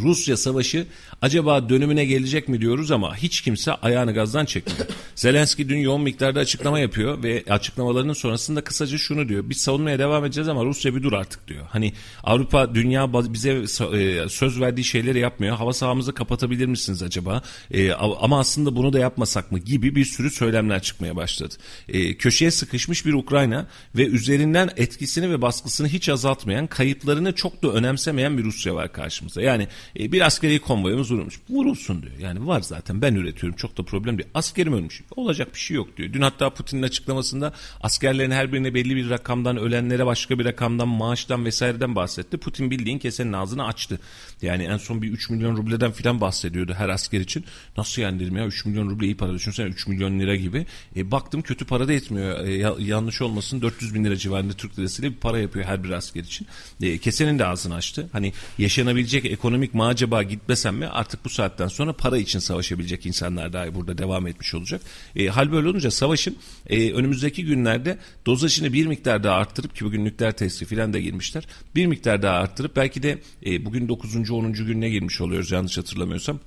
Rusya savaşı acaba dönümüne gelecek mi diyoruz ama hiç kimse ayağını gazdan çekmiyor. *laughs* Zelenski dün yoğun miktarda açıklama yapıyor ve açıklamalarının sonrasında kısaca şunu diyor. Biz savunmaya devam edeceğiz ama Rusya bir dur artık diyor. Hani Avrupa dünya bize e, söz verdiği şeyleri yapmıyor. Hava sahamızı kapatabilir misiniz acaba? E, ama aslında bunu da yapmasak mı gibi bir sürü söylemler çıkmaya başladı. E, köşeye sıkışmış bir Ukrayna ve üzerinden etkisini ve baskısını hiç azaltmayan, kayıplarını çok da önemsemeyen bir Rusya var karşımıza. Yani e, bir askeri konvoyumuz vurulmuş. Vurulsun diyor. Yani var zaten ben üretiyorum çok da problem değil. Askerim ölmüş. Olacak bir şey yok diyor. Dün hatta Putin'in açıklamasında askerlerin her birine belli bir rakamdan ölenlere başka bir rakamdan maaştan vesaireden bahsetti. Putin bildiğin kesenin ağzını açtı. Yani en son bir 3 milyon rubleden filan bahsediyordu her asker için. Nasıl yani dedim ya 3 milyon ruble iyi para düşünsene 3 milyon lira gibi. E, baktım kötü para da etmiyor. E, ya, yanlış olmasın 400 bin lira civarında Türk lirasıyla bir para yapıyor her bir asker için. E, kesenin de ağzını açtı. Hani yaşanabilecek ekonomik mi acaba gitmesem mi artık bu saatten sonra para için savaşabilecek insanlar dahi burada devam etmiş olacak. E, hal böyle olunca savaşın e, önümüzdeki günlerde dozajını bir miktar daha arttırıp ki bugün nükleer testi filan da girmişler. Bir miktar daha arttırıp belki de e, bugün 9. 10. gününe girmiş oluyoruz yanlış hatırlamıyorsam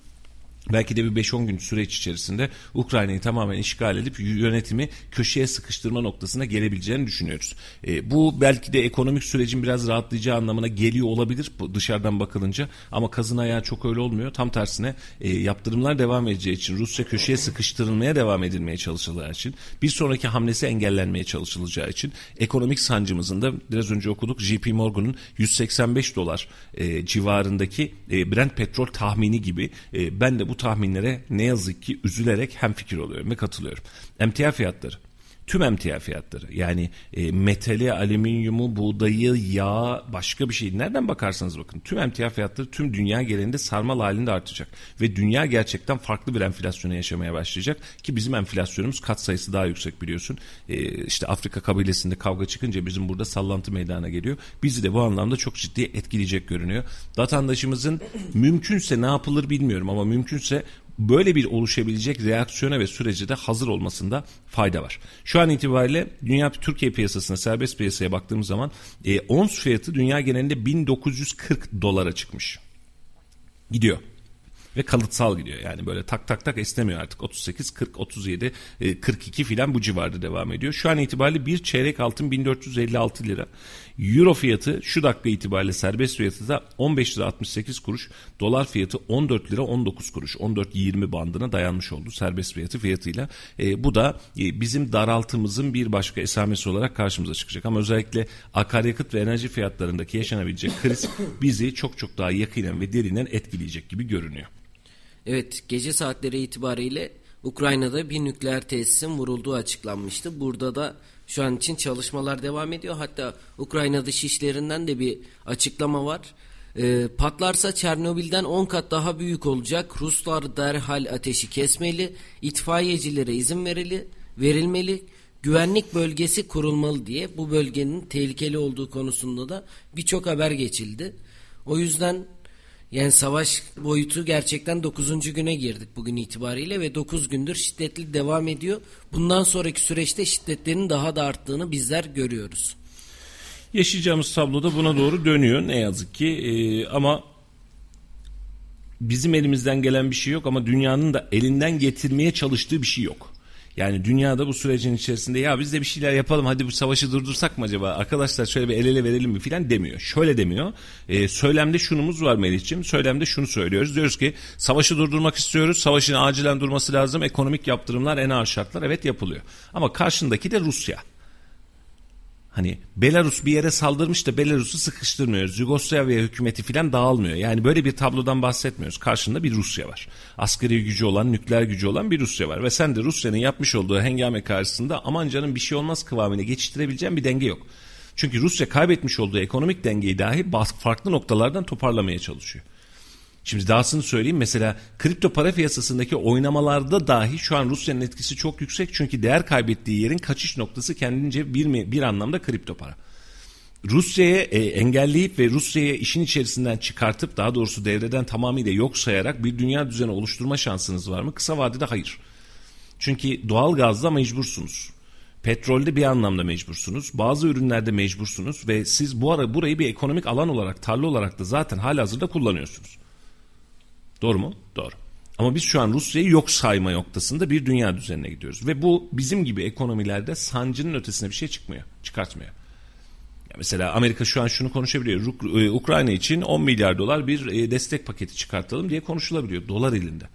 belki de bir 5-10 gün süreç içerisinde Ukrayna'yı tamamen işgal edip yönetimi köşeye sıkıştırma noktasına gelebileceğini düşünüyoruz. E, bu belki de ekonomik sürecin biraz rahatlayacağı anlamına geliyor olabilir dışarıdan bakılınca ama kazın ayağı çok öyle olmuyor. Tam tersine e, yaptırımlar devam edeceği için Rusya köşeye sıkıştırılmaya devam edilmeye çalışılacağı için bir sonraki hamlesi engellenmeye çalışılacağı için ekonomik sancımızın da biraz önce okuduk JP Morgan'ın 185 dolar e, civarındaki e, Brent petrol tahmini gibi e, ben de bu tahminlere ne yazık ki üzülerek hem fikir oluyorum ve katılıyorum. Emtia fiyatları tüm emtia fiyatları yani e, metali, alüminyumu, buğdayı, yağ, başka bir şey nereden bakarsanız bakın tüm emtia fiyatları tüm dünya genelinde sarmal halinde artacak ve dünya gerçekten farklı bir enflasyona yaşamaya başlayacak ki bizim enflasyonumuz kat sayısı daha yüksek biliyorsun. E, işte Afrika kabilesinde kavga çıkınca bizim burada sallantı meydana geliyor. Bizi de bu anlamda çok ciddi etkileyecek görünüyor. Vatandaşımızın mümkünse ne yapılır bilmiyorum ama mümkünse böyle bir oluşabilecek reaksiyona ve sürece de hazır olmasında fayda var. Şu an itibariyle dünya Türkiye piyasasına serbest piyasaya baktığımız zaman e, ons fiyatı dünya genelinde 1940 dolara çıkmış. Gidiyor ve kalıtsal gidiyor. Yani böyle tak tak tak esnemiyor artık. 38, 40, 37, 42 filan bu civarda devam ediyor. Şu an itibariyle bir çeyrek altın 1456 lira. Euro fiyatı şu dakika itibariyle serbest fiyatı da 15 lira 68 kuruş. Dolar fiyatı 14 lira 19 kuruş. 14-20 bandına dayanmış oldu serbest fiyatı fiyatıyla. E, bu da e, bizim daraltımızın bir başka esamesi olarak karşımıza çıkacak. Ama özellikle akaryakıt ve enerji fiyatlarındaki yaşanabilecek kriz *coughs* bizi çok çok daha yakinen ve derinden etkileyecek gibi görünüyor. Evet gece saatleri itibariyle Ukrayna'da bir nükleer tesisin vurulduğu açıklanmıştı. Burada da şu an için çalışmalar devam ediyor. Hatta Ukrayna dışişlerinden de bir açıklama var. E, patlarsa Çernobil'den 10 kat daha büyük olacak. Ruslar derhal ateşi kesmeli. İtfaiyecilere izin verili, verilmeli. Güvenlik bölgesi kurulmalı diye bu bölgenin tehlikeli olduğu konusunda da birçok haber geçildi. O yüzden yani savaş boyutu gerçekten 9. güne girdik bugün itibariyle ve 9 gündür şiddetli devam ediyor. Bundan sonraki süreçte şiddetlerin daha da arttığını bizler görüyoruz. Yaşayacağımız tabloda buna doğru dönüyor ne yazık ki ee, ama bizim elimizden gelen bir şey yok ama dünyanın da elinden getirmeye çalıştığı bir şey yok. Yani dünyada bu sürecin içerisinde ya biz de bir şeyler yapalım hadi bu savaşı durdursak mı acaba arkadaşlar şöyle bir el ele verelim mi filan demiyor. Şöyle demiyor. E, söylemde şunumuz var Melih'ciğim. Söylemde şunu söylüyoruz. Diyoruz ki savaşı durdurmak istiyoruz. Savaşın acilen durması lazım. Ekonomik yaptırımlar en ağır şartlar evet yapılıyor. Ama karşındaki de Rusya. Hani Belarus bir yere saldırmış da Belarus'u sıkıştırmıyoruz. Yugoslavya hükümeti filan dağılmıyor. Yani böyle bir tablodan bahsetmiyoruz. Karşında bir Rusya var. Askeri gücü olan, nükleer gücü olan bir Rusya var. Ve sen de Rusya'nın yapmış olduğu hengame karşısında aman canım bir şey olmaz kıvamına geçiştirebileceğin bir denge yok. Çünkü Rusya kaybetmiş olduğu ekonomik dengeyi dahi farklı noktalardan toparlamaya çalışıyor. Şimdi dahasını söyleyeyim mesela kripto para piyasasındaki oynamalarda dahi şu an Rusya'nın etkisi çok yüksek çünkü değer kaybettiği yerin kaçış noktası kendince bir, bir anlamda kripto para. Rusya'ya e, engelleyip ve Rusya'ya işin içerisinden çıkartıp daha doğrusu devreden tamamıyla yok sayarak bir dünya düzeni oluşturma şansınız var mı? Kısa vadede hayır. Çünkü doğal gazda mecbursunuz. Petrolde bir anlamda mecbursunuz. Bazı ürünlerde mecbursunuz ve siz bu ara burayı bir ekonomik alan olarak, tarla olarak da zaten halihazırda kullanıyorsunuz. Doğru mu? Doğru. Ama biz şu an Rusya'yı yok sayma noktasında bir dünya düzenine gidiyoruz. Ve bu bizim gibi ekonomilerde sancının ötesine bir şey çıkmıyor, çıkartmıyor. Mesela Amerika şu an şunu konuşabiliyor. E, Ukrayna için 10 milyar dolar bir e, destek paketi çıkartalım diye konuşulabiliyor. Dolar elinde.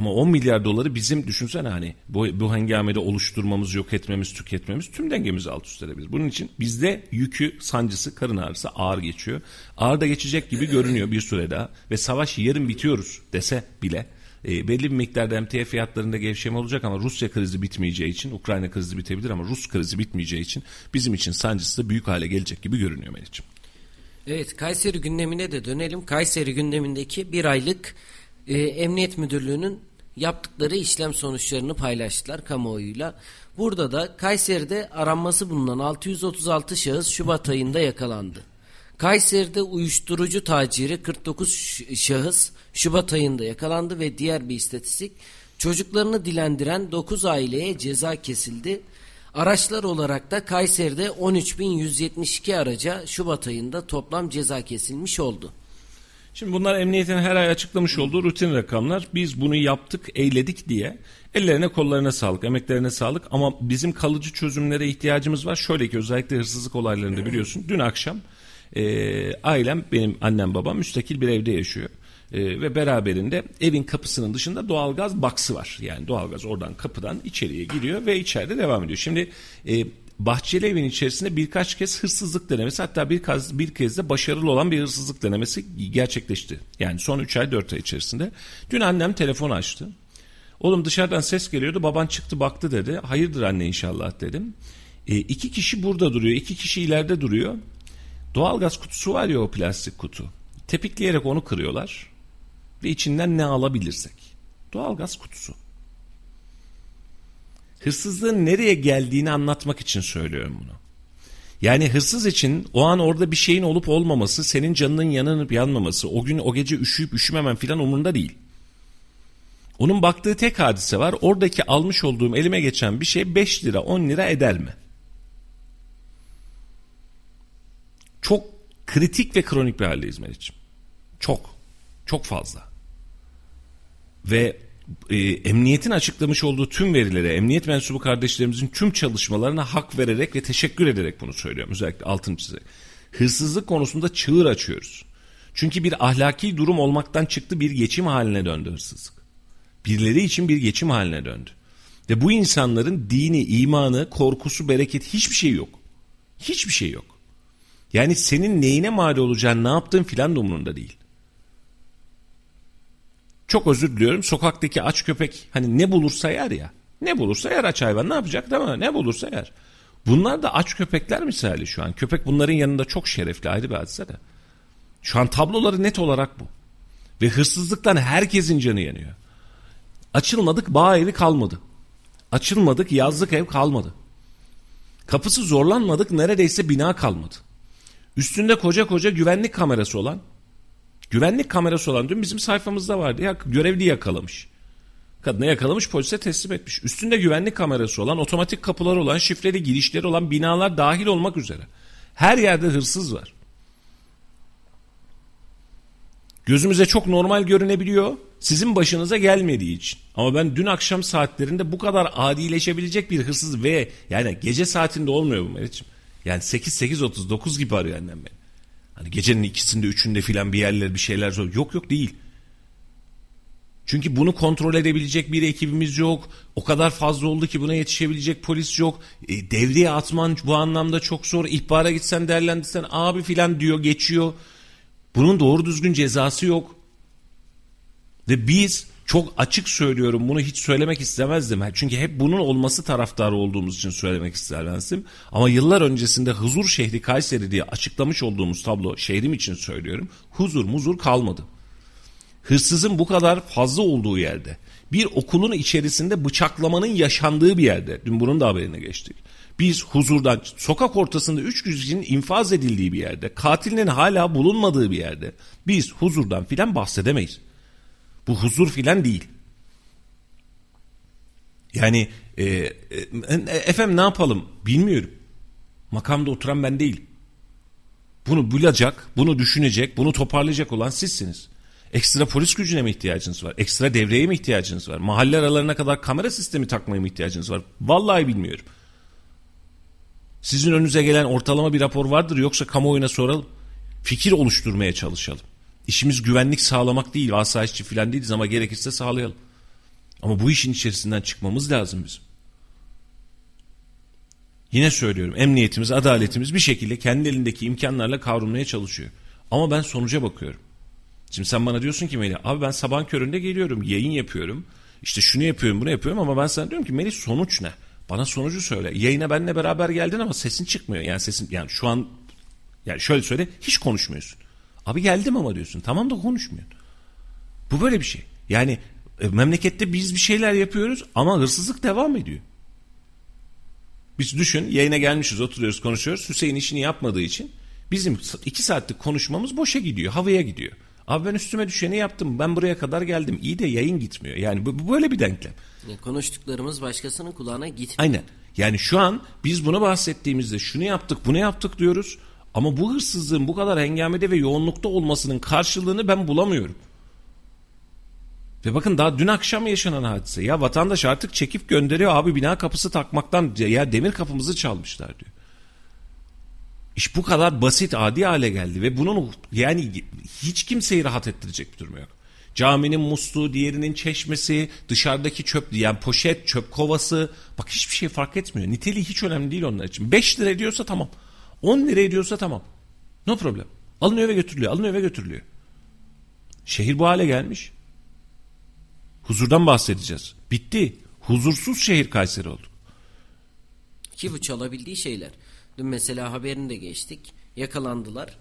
Ama 10 milyar doları bizim düşünsene hani bu, bu hengamede oluşturmamız, yok etmemiz, tüketmemiz tüm dengemizi alt üst edebilir. Bunun için bizde yükü, sancısı, karın ağrısı ağır geçiyor. Ağır da geçecek gibi görünüyor bir süre daha ve savaş yarın bitiyoruz dese bile e, belli bir miktarda emtia fiyatlarında gevşeme olacak ama Rusya krizi bitmeyeceği için Ukrayna krizi bitebilir ama Rus krizi bitmeyeceği için bizim için sancısı da büyük hale gelecek gibi görünüyor Melih'ciğim. Evet Kayseri gündemine de dönelim. Kayseri gündemindeki bir aylık e, Emniyet Müdürlüğü'nün yaptıkları işlem sonuçlarını paylaştılar kamuoyuyla. Burada da Kayseri'de aranması bulunan 636 şahıs Şubat ayında yakalandı. Kayseri'de uyuşturucu taciri 49 şahıs Şubat ayında yakalandı ve diğer bir istatistik çocuklarını dilendiren 9 aileye ceza kesildi. Araçlar olarak da Kayseri'de 13.172 araca Şubat ayında toplam ceza kesilmiş oldu. Şimdi bunlar emniyetin her ay açıklamış olduğu rutin rakamlar. Biz bunu yaptık, eyledik diye ellerine kollarına sağlık, emeklerine sağlık ama bizim kalıcı çözümlere ihtiyacımız var. Şöyle ki özellikle hırsızlık olaylarında biliyorsun dün akşam e, ailem benim annem babam müstakil bir evde yaşıyor. E, ve beraberinde evin kapısının dışında doğalgaz baksı var. Yani doğalgaz oradan kapıdan içeriye giriyor ve içeride devam ediyor. Şimdi e, Bahçeli evin içerisinde birkaç kez hırsızlık denemesi hatta bir kez, bir kez de başarılı olan bir hırsızlık denemesi gerçekleşti. Yani son 3 ay 4 ay içerisinde. Dün annem telefon açtı. Oğlum dışarıdan ses geliyordu baban çıktı baktı dedi. Hayırdır anne inşallah dedim. E, iki kişi burada duruyor iki kişi ileride duruyor. Doğalgaz kutusu var ya o plastik kutu. Tepikleyerek onu kırıyorlar. Ve içinden ne alabilirsek. Doğalgaz kutusu hırsızlığın nereye geldiğini anlatmak için söylüyorum bunu. Yani hırsız için o an orada bir şeyin olup olmaması, senin canının yanınıp yanmaması, o gün o gece üşüyüp üşümemen filan umurunda değil. Onun baktığı tek hadise var. Oradaki almış olduğum elime geçen bir şey 5 lira 10 lira eder mi? Çok kritik ve kronik bir haldeyiz Meriç'im. Çok. Çok fazla. Ve e, emniyetin açıklamış olduğu tüm verilere, emniyet mensubu kardeşlerimizin tüm çalışmalarına hak vererek ve teşekkür ederek bunu söylüyorum. Özellikle altın çizerek. Hırsızlık konusunda çığır açıyoruz. Çünkü bir ahlaki durum olmaktan çıktı bir geçim haline döndü hırsızlık. Birileri için bir geçim haline döndü. Ve bu insanların dini, imanı, korkusu, bereket hiçbir şey yok. Hiçbir şey yok. Yani senin neyine mal olacağın, ne yaptığın filan da umurunda değil. Çok özür diliyorum. Sokaktaki aç köpek hani ne bulursa yer ya. Ne bulursa yer aç hayvan. Ne yapacak değil mi? Ne bulursa yer. Bunlar da aç köpekler misali şu an. Köpek bunların yanında çok şerefli ayrı bir hadise de. Şu an tabloları net olarak bu. Ve hırsızlıktan herkesin canı yanıyor. Açılmadık bağ evi kalmadı. Açılmadık yazlık ev kalmadı. Kapısı zorlanmadık neredeyse bina kalmadı. Üstünde koca koca güvenlik kamerası olan Güvenlik kamerası olan dün bizim sayfamızda vardı. Ya, görevli yakalamış. Kadını yakalamış polise teslim etmiş. Üstünde güvenlik kamerası olan, otomatik kapılar olan, şifreli girişleri olan binalar dahil olmak üzere. Her yerde hırsız var. Gözümüze çok normal görünebiliyor. Sizin başınıza gelmediği için. Ama ben dün akşam saatlerinde bu kadar adileşebilecek bir hırsız ve yani gece saatinde olmuyor bu Meriç'im. Yani 8-8.30 gibi arıyor annem beni. Hani gecenin ikisinde üçünde filan bir yerler bir şeyler zor. Yok yok değil. Çünkü bunu kontrol edebilecek bir ekibimiz yok. O kadar fazla oldu ki buna yetişebilecek polis yok. E, devreye atman bu anlamda çok zor. İhbara gitsen değerlendirsen abi filan diyor geçiyor. Bunun doğru düzgün cezası yok. Ve biz çok açık söylüyorum bunu hiç söylemek istemezdim. Çünkü hep bunun olması taraftarı olduğumuz için söylemek istemezdim. Ama yıllar öncesinde huzur şehri Kayseri diye açıklamış olduğumuz tablo şehrim için söylüyorum. Huzur muzur kalmadı. Hırsızın bu kadar fazla olduğu yerde bir okulun içerisinde bıçaklamanın yaşandığı bir yerde dün bunun da haberine geçtik. Biz huzurdan sokak ortasında üç kişinin infaz edildiği bir yerde katilinin hala bulunmadığı bir yerde biz huzurdan filan bahsedemeyiz. Bu huzur filan değil. Yani e, e, efendim ne yapalım bilmiyorum. Makamda oturan ben değil. Bunu bulacak, bunu düşünecek, bunu toparlayacak olan sizsiniz. Ekstra polis gücüne mi ihtiyacınız var? Ekstra devreye mi ihtiyacınız var? Mahalle aralarına kadar kamera sistemi takmaya mı ihtiyacınız var? Vallahi bilmiyorum. Sizin önünüze gelen ortalama bir rapor vardır yoksa kamuoyuna soralım. Fikir oluşturmaya çalışalım. İşimiz güvenlik sağlamak değil, asayişçi falan değiliz ama gerekirse sağlayalım. Ama bu işin içerisinden çıkmamız lazım bizim. Yine söylüyorum emniyetimiz, adaletimiz bir şekilde kendi elindeki imkanlarla kavrulmaya çalışıyor. Ama ben sonuca bakıyorum. Şimdi sen bana diyorsun ki Melih abi ben sabah köründe geliyorum yayın yapıyorum. İşte şunu yapıyorum bunu yapıyorum ama ben sana diyorum ki Melih sonuç ne? Bana sonucu söyle. Yayına benle beraber geldin ama sesin çıkmıyor. Yani sesin yani şu an yani şöyle söyle hiç konuşmuyorsun. Abi geldim ama diyorsun. Tamam da konuşmuyorsun. Bu böyle bir şey. Yani e, memlekette biz bir şeyler yapıyoruz ama hırsızlık devam ediyor. Biz düşün yayına gelmişiz oturuyoruz konuşuyoruz. Hüseyin işini yapmadığı için bizim iki saatlik konuşmamız boşa gidiyor. Havaya gidiyor. Abi ben üstüme düşeni yaptım. Ben buraya kadar geldim. İyi de yayın gitmiyor. Yani bu, bu böyle bir denklem. Konuştuklarımız başkasının kulağına gitmiyor. Aynen. Yani şu an biz bunu bahsettiğimizde şunu yaptık bunu yaptık diyoruz. Ama bu hırsızlığın bu kadar hengamede ve yoğunlukta olmasının karşılığını ben bulamıyorum. Ve bakın daha dün akşam yaşanan hadise. Ya vatandaş artık çekip gönderiyor abi bina kapısı takmaktan ya demir kapımızı çalmışlar diyor. İş bu kadar basit adi hale geldi ve bunun yani hiç kimseyi rahat ettirecek bir durum yok. Caminin musluğu, diğerinin çeşmesi, dışarıdaki çöp, yani poşet, çöp kovası. Bak hiçbir şey fark etmiyor. Niteliği hiç önemli değil onlar için. 5 lira ediyorsa tamam. 10 lira ediyorsa tamam. No problem. Alınıyor ve götürülüyor. Alınıyor ve götürülüyor. Şehir bu hale gelmiş. Huzurdan bahsedeceğiz. Bitti. Huzursuz şehir Kayseri oldu. Ki bu çalabildiği şeyler. Dün mesela haberini de geçtik. Yakalandılar.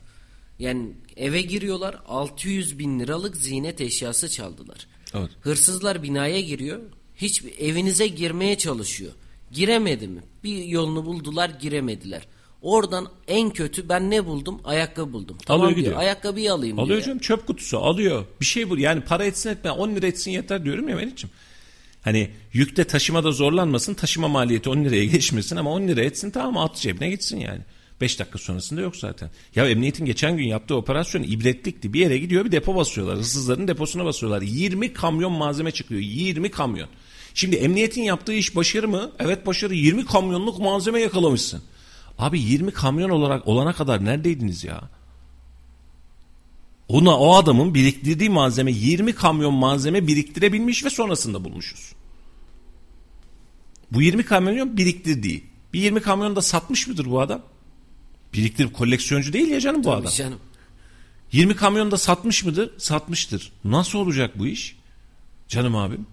Yani eve giriyorlar 600 bin liralık ziynet eşyası çaldılar. Evet. Hırsızlar binaya giriyor. Hiç evinize girmeye çalışıyor. Giremedi mi? Bir yolunu buldular giremediler. Oradan en kötü ben ne buldum? Ayakkabı buldum. Tamam Alıyor diyor. gidiyor. Ayakkabıyı alayım Alıyor diyor. canım çöp kutusu alıyor. Bir şey bu yani para etsin etme 10 lira etsin yeter diyorum ya Melih'ciğim. Hani yükte taşımada zorlanmasın taşıma maliyeti 10 liraya *laughs* geçmesin ama 10 lira etsin tamam at cebine gitsin yani. 5 dakika sonrasında yok zaten. Ya emniyetin geçen gün yaptığı operasyon ibretlikti. Bir yere gidiyor bir depo basıyorlar. Hırsızların deposuna basıyorlar. 20 kamyon malzeme çıkıyor. 20 kamyon. Şimdi emniyetin yaptığı iş başarı mı? Evet başarı. 20 kamyonluk malzeme yakalamışsın. Abi 20 kamyon olarak olana kadar neredeydiniz ya? Ona o adamın biriktirdiği malzeme 20 kamyon malzeme biriktirebilmiş ve sonrasında bulmuşuz. Bu 20 kamyon biriktirdiği. Bir 20 kamyon da satmış mıdır bu adam? Biriktirip koleksiyoncu değil ya canım bu adam. Canım. 20 kamyon da satmış mıdır? Satmıştır. Nasıl olacak bu iş? Canım abim.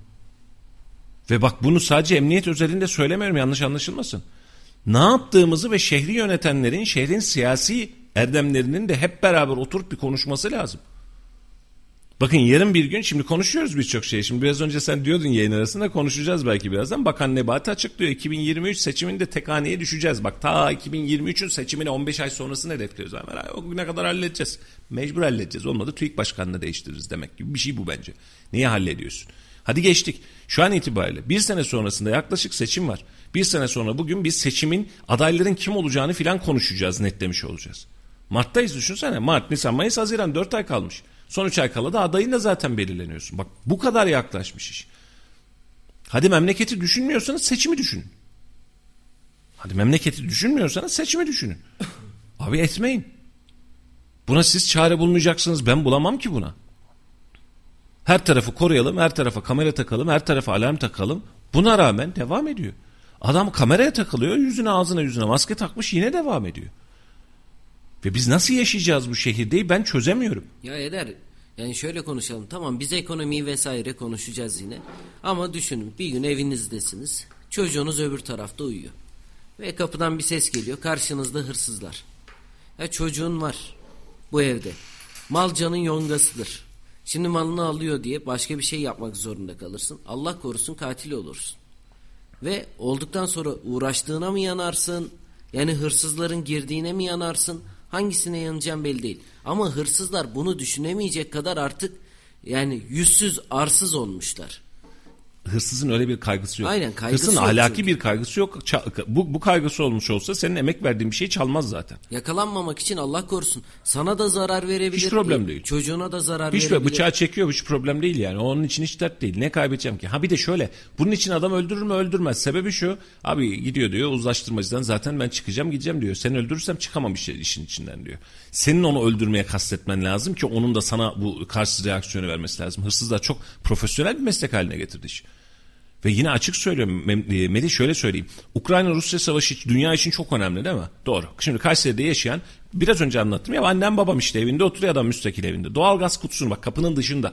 Ve bak bunu sadece emniyet özelinde söylemiyorum yanlış anlaşılmasın. Ne yaptığımızı ve şehri yönetenlerin, şehrin siyasi erdemlerinin de hep beraber oturup bir konuşması lazım. Bakın yarın bir gün şimdi konuşuyoruz birçok şey. Şimdi biraz önce sen diyordun yayın arasında konuşacağız belki birazdan. Bakan Nebati açıklıyor 2023 seçiminde tek düşeceğiz. Bak ta 2023'ün seçimine 15 ay sonrasını hedefliyoruz. Hemen o güne kadar halledeceğiz. Mecbur halledeceğiz. Olmadı TÜİK başkanını değiştiririz demek gibi bir şey bu bence. Niye hallediyorsun? Hadi geçtik. Şu an itibariyle bir sene sonrasında yaklaşık seçim var. Bir sene sonra bugün biz seçimin adayların kim olacağını filan konuşacağız, netlemiş olacağız. Mart'tayız düşünsene. Mart, Nisan, Mayıs, Haziran 4 ay kalmış. Son 3 ay kala da adayın da zaten belirleniyorsun. Bak bu kadar yaklaşmış iş. Hadi memleketi düşünmüyorsanız seçimi düşünün. Hadi memleketi düşünmüyorsanız seçimi düşünün. *laughs* Abi etmeyin. Buna siz çare bulmayacaksınız. Ben bulamam ki buna. Her tarafı koruyalım, her tarafa kamera takalım, her tarafa alarm takalım. Buna rağmen devam ediyor. Adam kameraya takılıyor, yüzüne ağzına yüzüne maske takmış yine devam ediyor. Ve biz nasıl yaşayacağız bu şehirde ben çözemiyorum. Ya Eder yani şöyle konuşalım. Tamam biz ekonomiyi vesaire konuşacağız yine. Ama düşünün bir gün evinizdesiniz. Çocuğunuz öbür tarafta uyuyor. Ve kapıdan bir ses geliyor. Karşınızda hırsızlar. Ya çocuğun var bu evde. Mal canın yongasıdır. Şimdi malını alıyor diye başka bir şey yapmak zorunda kalırsın. Allah korusun katil olursun. Ve olduktan sonra uğraştığına mı yanarsın? Yani hırsızların girdiğine mi yanarsın? Hangisine yanacağım belli değil. Ama hırsızlar bunu düşünemeyecek kadar artık yani yüzsüz arsız olmuşlar. Hırsızın öyle bir kaygısı yok. Aynen, kaygısı Hırsızın yok ahlaki çünkü. bir kaygısı yok. Ça- bu, bu kaygısı olmuş olsa senin emek verdiğin bir şeyi çalmaz zaten. Yakalanmamak için Allah korusun. Sana da zarar verebilir. Hiç problem değil. Çocuğuna da zarar Hiç verebilir. bıçağı çekiyor hiç problem değil yani. Onun için hiç dert değil. Ne kaybedeceğim ki? Ha bir de şöyle. Bunun için adam öldürür mü öldürmez. Sebebi şu. Abi gidiyor diyor uzlaştırmacıdan zaten ben çıkacağım gideceğim diyor. Seni öldürürsem çıkamam işin içinden diyor. Senin onu öldürmeye kastetmen lazım ki onun da sana bu karşı reaksiyonu vermesi lazım. Hırsızlar çok profesyonel bir meslek haline getirdi iş. Ve yine açık söylüyorum e, Melih şöyle söyleyeyim. Ukrayna-Rusya savaşı dünya için çok önemli değil mi? Doğru. Şimdi Kayseri'de yaşayan biraz önce anlattım ya annem babam işte evinde oturuyor adam müstakil evinde. Doğalgaz kutusunu bak kapının dışında.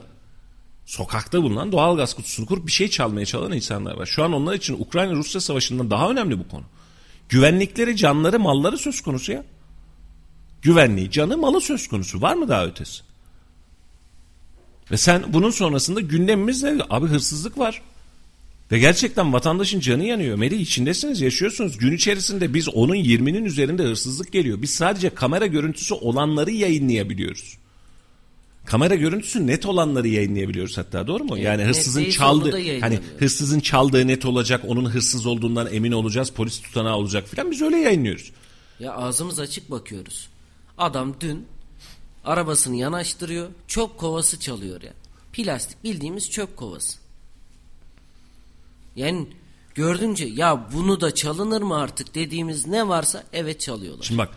Sokakta bulunan doğalgaz kutusunu kurup bir şey çalmaya çalışan insanlar var. Şu an onlar için Ukrayna-Rusya savaşından daha önemli bu konu. Güvenlikleri, canları, malları söz konusu ya. Güvenliği, canı, malı söz konusu. Var mı daha ötesi? Ve sen bunun sonrasında gündemimiz ne? Abi hırsızlık var. Ve gerçekten vatandaşın canı yanıyor. Meri içindesiniz, yaşıyorsunuz. Gün içerisinde biz onun 20'nin üzerinde hırsızlık geliyor. Biz sadece kamera görüntüsü olanları yayınlayabiliyoruz. Kamera görüntüsü net olanları yayınlayabiliyoruz hatta doğru mu? Yani net hırsızın çaldığı hani hırsızın çaldığı net olacak, onun hırsız olduğundan emin olacağız, polis tutanağı olacak filan biz öyle yayınlıyoruz. Ya ağzımız açık bakıyoruz. Adam dün arabasını yanaştırıyor. Çöp kovası çalıyor ya. Plastik bildiğimiz çöp kovası. Yani gördünce ya bunu da çalınır mı artık dediğimiz ne varsa evet çalıyorlar. Şimdi bak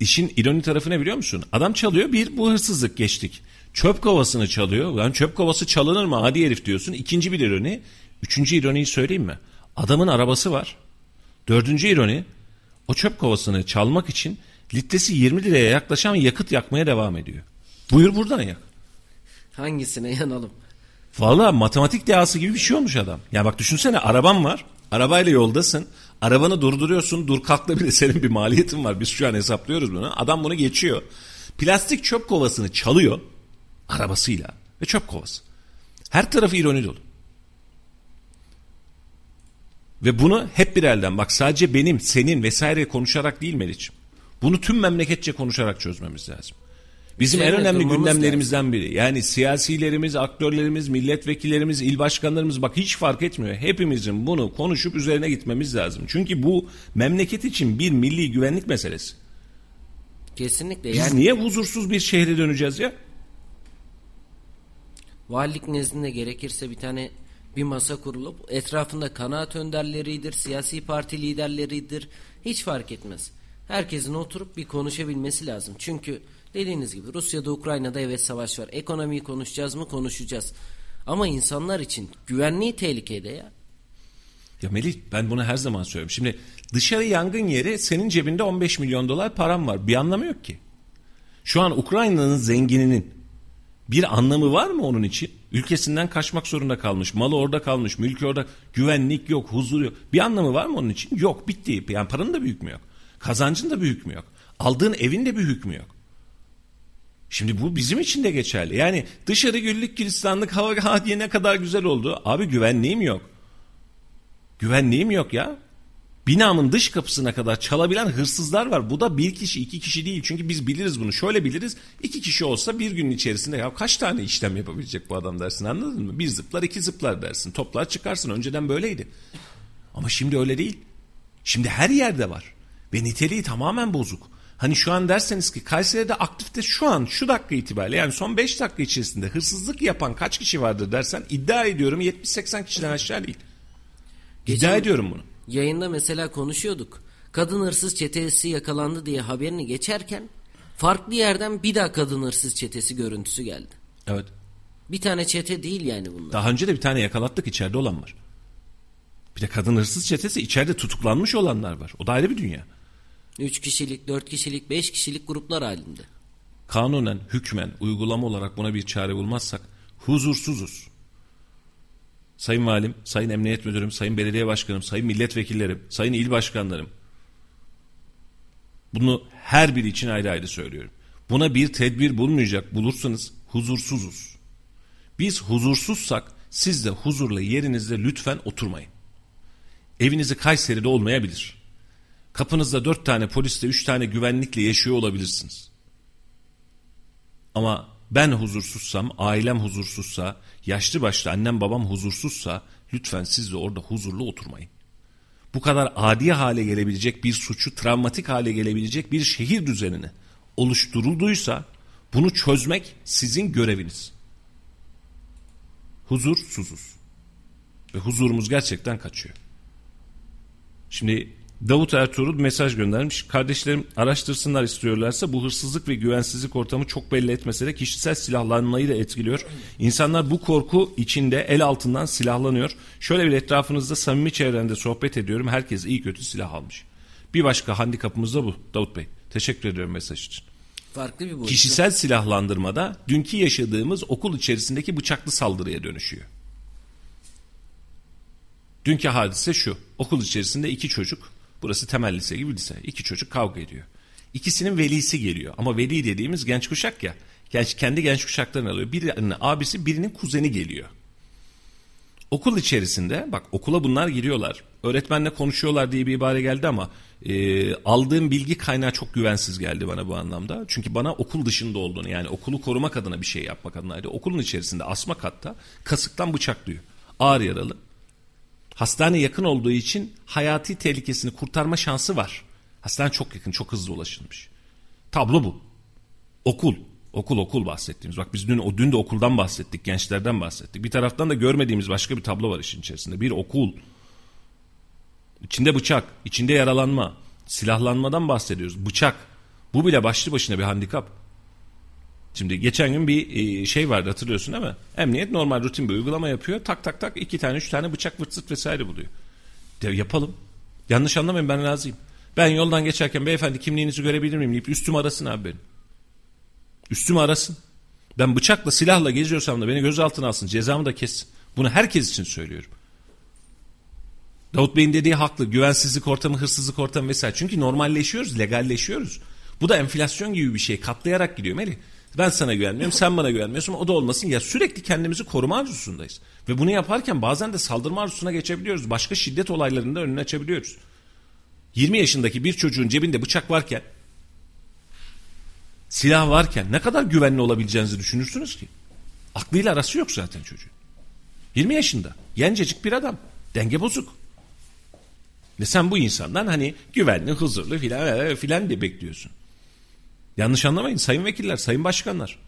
işin ironi tarafı ne biliyor musun? Adam çalıyor bir bu hırsızlık geçtik. Çöp kovasını çalıyor. Lan çöp kovası çalınır mı hadi herif diyorsun. İkinci bir ironi. Üçüncü ironiyi söyleyeyim mi? Adamın arabası var. Dördüncü ironi o çöp kovasını çalmak için litresi 20 liraya yaklaşan yakıt yakmaya devam ediyor. Buyur buradan yak. Hangisine yanalım? Vallahi matematik dehası gibi bir şey olmuş adam. Ya bak düşünsene araban var. Arabayla yoldasın. Arabanı durduruyorsun. Dur kalkla bile senin bir maliyetin var. Biz şu an hesaplıyoruz bunu. Adam bunu geçiyor. Plastik çöp kovasını çalıyor. Arabasıyla. Ve çöp kovası. Her tarafı ironi dolu. Ve bunu hep bir elden bak sadece benim, senin vesaire konuşarak değil Meriç'im. Bunu tüm memleketçe konuşarak çözmememiz lazım. Bizim en önemli gündemlerimizden biri. Yani siyasilerimiz, aktörlerimiz, milletvekillerimiz, il başkanlarımız bak hiç fark etmiyor. Hepimizin bunu konuşup üzerine gitmemiz lazım. Çünkü bu memleket için bir milli güvenlik meselesi. Kesinlikle. Biz Yani niye huzursuz bir şehre döneceğiz ya? valilik nezdinde gerekirse bir tane bir masa kurulup etrafında kanaat önderleridir, siyasi parti liderleridir. Hiç fark etmez. Herkesin oturup bir konuşabilmesi lazım. Çünkü dediğiniz gibi Rusya'da Ukrayna'da evet savaş var. Ekonomiyi konuşacağız mı? Konuşacağız. Ama insanlar için güvenliği tehlikede ya. Ya Melih ben bunu her zaman söylüyorum. Şimdi dışarı yangın yeri senin cebinde 15 milyon dolar param var. Bir anlamı yok ki. Şu an Ukrayna'nın zengininin bir anlamı var mı onun için? Ülkesinden kaçmak zorunda kalmış. Malı orada kalmış. Mülkü orada. Güvenlik yok. Huzur yok. Bir anlamı var mı onun için? Yok. Bitti. Yani paranın da bir hükmü yok. Kazancın da bir hükmü yok. Aldığın evin de bir hükmü yok. Şimdi bu bizim için de geçerli. Yani dışarı güllük gülistanlık hava ha diye ne kadar güzel oldu. Abi güvenliğim yok. Güvenliğim yok ya. Binamın dış kapısına kadar çalabilen hırsızlar var. Bu da bir kişi iki kişi değil. Çünkü biz biliriz bunu. Şöyle biliriz. İki kişi olsa bir günün içerisinde ya kaç tane işlem yapabilecek bu adam dersin anladın mı? Bir zıplar iki zıplar dersin. Toplar çıkarsın. Önceden böyleydi. Ama şimdi öyle değil. Şimdi her yerde var. Ve niteliği tamamen bozuk. Hani şu an derseniz ki Kayseri'de aktifte şu an şu dakika itibariyle yani son 5 dakika içerisinde hırsızlık yapan kaç kişi vardır dersen iddia ediyorum 70-80 kişiden aşağı değil. İddia Geçen- ediyorum bunu. Yayında mesela konuşuyorduk. Kadın hırsız çetesi yakalandı diye haberini geçerken farklı yerden bir daha kadın hırsız çetesi görüntüsü geldi. Evet. Bir tane çete değil yani bunlar. Daha önce de bir tane yakalattık içeride olan var. Bir de kadın hırsız çetesi içeride tutuklanmış olanlar var. O da ayrı bir dünya. 3 kişilik, 4 kişilik, 5 kişilik gruplar halinde. Kanunen, hükmen, uygulama olarak buna bir çare bulmazsak huzursuzuz. Sayın Valim, Sayın Emniyet Müdürüm, Sayın Belediye Başkanım, Sayın Milletvekillerim, Sayın İl Başkanlarım. Bunu her biri için ayrı ayrı söylüyorum. Buna bir tedbir bulmayacak bulursanız huzursuzuz. Biz huzursuzsak siz de huzurla yerinizde lütfen oturmayın. Evinizi Kayseri'de olmayabilir. Kapınızda dört tane polisle üç tane güvenlikle yaşıyor olabilirsiniz. Ama ben huzursuzsam, ailem huzursuzsa, yaşlı başlı annem babam huzursuzsa lütfen siz de orada huzurlu oturmayın. Bu kadar adi hale gelebilecek bir suçu travmatik hale gelebilecek bir şehir düzenini oluşturulduysa bunu çözmek sizin göreviniz. Huzursuzuz. Ve huzurumuz gerçekten kaçıyor. Şimdi Davut Ertuğrul mesaj göndermiş. Kardeşlerim araştırsınlar istiyorlarsa bu hırsızlık ve güvensizlik ortamı çok belli etmese de kişisel silahlanmayı da etkiliyor. İnsanlar bu korku içinde el altından silahlanıyor. Şöyle bir etrafınızda samimi çevrende sohbet ediyorum. Herkes iyi kötü silah almış. Bir başka handikapımız da bu Davut Bey. Teşekkür ediyorum mesaj için. Farklı bir boyut. Kişisel silahlandırmada dünkü yaşadığımız okul içerisindeki bıçaklı saldırıya dönüşüyor. Dünkü hadise şu. Okul içerisinde iki çocuk, burası temel lise gibi lise. iki çocuk kavga ediyor. İkisinin velisi geliyor. Ama veli dediğimiz genç kuşak ya. Genç, kendi genç kuşaklarını alıyor. Birinin abisi birinin kuzeni geliyor. Okul içerisinde bak okula bunlar giriyorlar. Öğretmenle konuşuyorlar diye bir ibare geldi ama e, aldığım bilgi kaynağı çok güvensiz geldi bana bu anlamda. Çünkü bana okul dışında olduğunu yani okulu korumak adına bir şey yapmak adınaydı. Okulun içerisinde asma katta kasıktan bıçaklıyor. Ağır yaralı. Hastane yakın olduğu için hayati tehlikesini kurtarma şansı var. Hastane çok yakın, çok hızlı ulaşılmış. Tablo bu. Okul. Okul okul bahsettiğimiz. Bak biz dün o dün de okuldan bahsettik, gençlerden bahsettik. Bir taraftan da görmediğimiz başka bir tablo var işin içerisinde. Bir okul. İçinde bıçak, içinde yaralanma, silahlanmadan bahsediyoruz. Bıçak. Bu bile başlı başına bir handikap. Şimdi geçen gün bir e, şey vardı hatırlıyorsun değil mi? Emniyet normal rutin bir uygulama yapıyor. Tak tak tak iki tane üç tane bıçak vırt vesaire buluyor. De, yapalım. Yanlış anlamayın ben razıyım. Ben yoldan geçerken beyefendi kimliğinizi görebilir miyim deyip üstüm arasın abi benim. Üstümü arasın. Ben bıçakla silahla geziyorsam da beni gözaltına alsın cezamı da kessin. Bunu herkes için söylüyorum. Davut Bey'in dediği haklı. Güvensizlik ortamı, hırsızlık ortamı vesaire. Çünkü normalleşiyoruz, legalleşiyoruz. Bu da enflasyon gibi bir şey. Katlayarak gidiyor Melih. Ben sana güvenmiyorum, sen bana güvenmiyorsun. O da olmasın. Ya sürekli kendimizi koruma arzusundayız. Ve bunu yaparken bazen de saldırma arzusuna geçebiliyoruz. Başka şiddet olaylarında önünü açabiliyoruz. 20 yaşındaki bir çocuğun cebinde bıçak varken Silah varken ne kadar güvenli olabileceğinizi düşünürsünüz ki? Aklıyla arası yok zaten çocuğun. 20 yaşında. Gencecik bir adam. Denge bozuk. Ve sen bu insandan hani güvenli, huzurlu filan filan diye bekliyorsun. Yanlış anlamayın sayın vekiller, sayın başkanlar.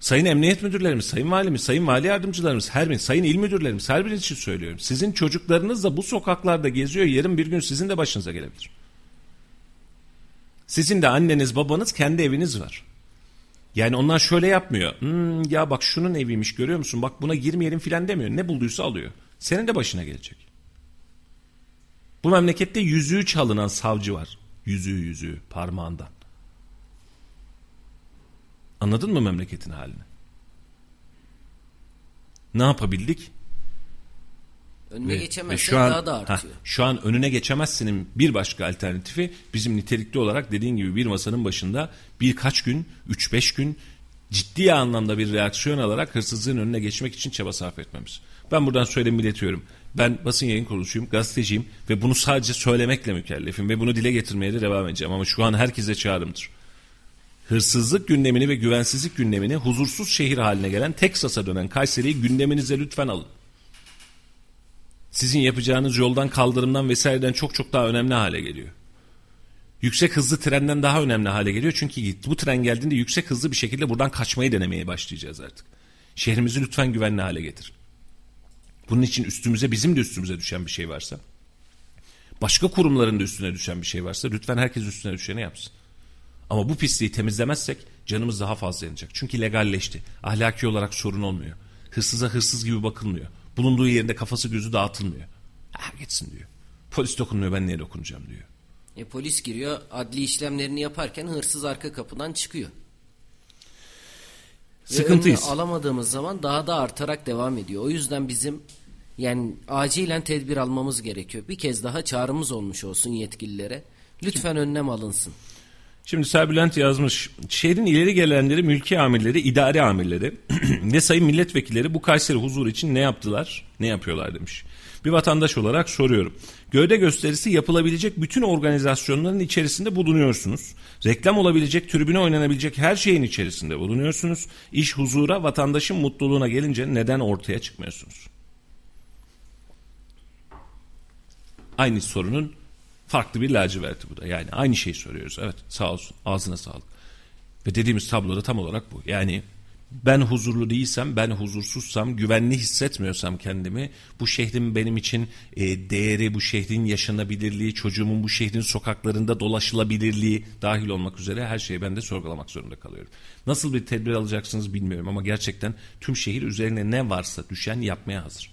Sayın emniyet müdürlerimiz, sayın valimiz, sayın vali yardımcılarımız, her bir, sayın il müdürlerimiz her biriniz için söylüyorum. Sizin çocuklarınız da bu sokaklarda geziyor. Yarın bir gün sizin de başınıza gelebilir. Sizin de anneniz, babanız kendi eviniz var. Yani onlar şöyle yapmıyor. Hmm, ya bak şunun eviymiş görüyor musun? Bak buna girmeyelim filan demiyor. Ne bulduysa alıyor. Senin de başına gelecek. Bu memlekette yüzüğü çalınan savcı var. Yüzüğü yüzüğü parmağından. Anladın mı memleketin halini? Ne yapabildik? Önüne ve şu an, daha da ha, artıyor. şu an önüne geçemezsinin bir başka alternatifi bizim nitelikli olarak dediğin gibi bir masanın başında birkaç gün, 3-5 gün ciddi anlamda bir reaksiyon alarak hırsızlığın önüne geçmek için çaba sarf etmemiz. Ben buradan söylememi iletiyorum. Ben basın yayın kuruluşuyum, gazeteciyim ve bunu sadece söylemekle mükellefim ve bunu dile getirmeye de devam edeceğim. Ama şu an herkese çağrımdır. Hırsızlık gündemini ve güvensizlik gündemini huzursuz şehir haline gelen Teksas'a dönen Kayseri'yi gündeminize lütfen alın sizin yapacağınız yoldan kaldırımdan vesaireden çok çok daha önemli hale geliyor. Yüksek hızlı trenden daha önemli hale geliyor. Çünkü bu tren geldiğinde yüksek hızlı bir şekilde buradan kaçmayı denemeye başlayacağız artık. Şehrimizi lütfen güvenli hale getir. Bunun için üstümüze bizim de üstümüze düşen bir şey varsa başka kurumların da üstüne düşen bir şey varsa lütfen herkes üstüne düşeni yapsın. Ama bu pisliği temizlemezsek canımız daha fazla yanacak. Çünkü legalleşti. Ahlaki olarak sorun olmuyor. Hırsıza hırsız gibi bakılmıyor. Bulunduğu yerinde kafası gözü dağıtılmıyor. Ha gitsin diyor. Polis dokunmuyor ben niye dokunacağım diyor. E, polis giriyor adli işlemlerini yaparken hırsız arka kapıdan çıkıyor. Sıkıntıyız. alamadığımız zaman daha da artarak devam ediyor. O yüzden bizim yani acilen tedbir almamız gerekiyor. Bir kez daha çağrımız olmuş olsun yetkililere. Lütfen önlem alınsın. Şimdi Serbülent yazmış. Şehrin ileri gelenleri, mülki amirleri, idari amirleri *clears throat* ve sayın milletvekilleri bu Kayseri huzur için ne yaptılar, ne yapıyorlar demiş. Bir vatandaş olarak soruyorum. Gövde gösterisi yapılabilecek bütün organizasyonların içerisinde bulunuyorsunuz. Reklam olabilecek, tribüne oynanabilecek her şeyin içerisinde bulunuyorsunuz. İş huzura, vatandaşın mutluluğuna gelince neden ortaya çıkmıyorsunuz? Aynı sorunun farklı bir laciverti bu da. Yani aynı şeyi soruyoruz. Evet sağ olsun ağzına sağlık. Ve dediğimiz tablo da tam olarak bu. Yani ben huzurlu değilsem, ben huzursuzsam, güvenli hissetmiyorsam kendimi, bu şehrin benim için e, değeri, bu şehrin yaşanabilirliği, çocuğumun bu şehrin sokaklarında dolaşılabilirliği dahil olmak üzere her şeyi ben de sorgulamak zorunda kalıyorum. Nasıl bir tedbir alacaksınız bilmiyorum ama gerçekten tüm şehir üzerine ne varsa düşen yapmaya hazır.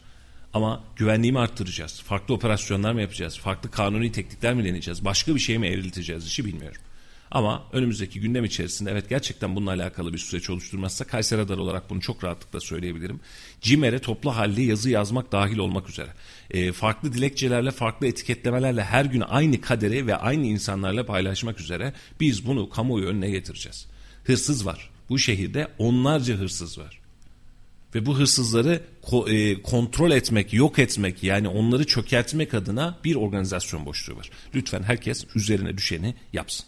Ama güvenliği arttıracağız? Farklı operasyonlar mı yapacağız? Farklı kanuni teknikler mi deneyeceğiz? Başka bir şey mi evrilteceğiz işi bilmiyorum. Ama önümüzdeki gündem içerisinde evet gerçekten bununla alakalı bir süreç oluşturmazsa Kayseri Radar olarak bunu çok rahatlıkla söyleyebilirim. CİMER'e toplu halde yazı yazmak dahil olmak üzere. E, farklı dilekçelerle, farklı etiketlemelerle her gün aynı kaderi ve aynı insanlarla paylaşmak üzere biz bunu kamuoyu önüne getireceğiz. Hırsız var. Bu şehirde onlarca hırsız var. Ve bu hırsızları ko- e, kontrol etmek, yok etmek yani onları çökertmek adına bir organizasyon boşluğu var. Lütfen herkes üzerine düşeni yapsın.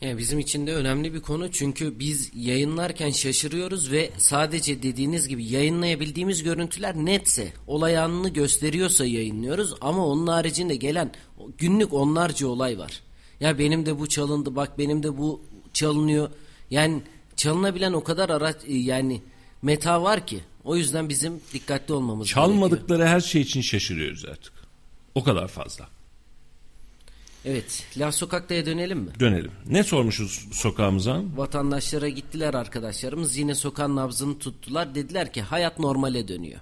Yani bizim için de önemli bir konu çünkü biz yayınlarken şaşırıyoruz ve sadece dediğiniz gibi yayınlayabildiğimiz görüntüler netse, olay anını gösteriyorsa yayınlıyoruz ama onun haricinde gelen günlük onlarca olay var. Ya benim de bu çalındı, bak benim de bu çalınıyor. Yani çalınabilen o kadar araç yani meta var ki o yüzden bizim dikkatli olmamız gerekiyor. Çalmadıkları her şey için şaşırıyoruz artık. O kadar fazla. Evet, Laf Sokak'ta'ya dönelim mi? Dönelim. Ne sormuşuz sokağımıza? Vatandaşlara gittiler arkadaşlarımız yine sokağın nabzını tuttular. Dediler ki hayat normale dönüyor.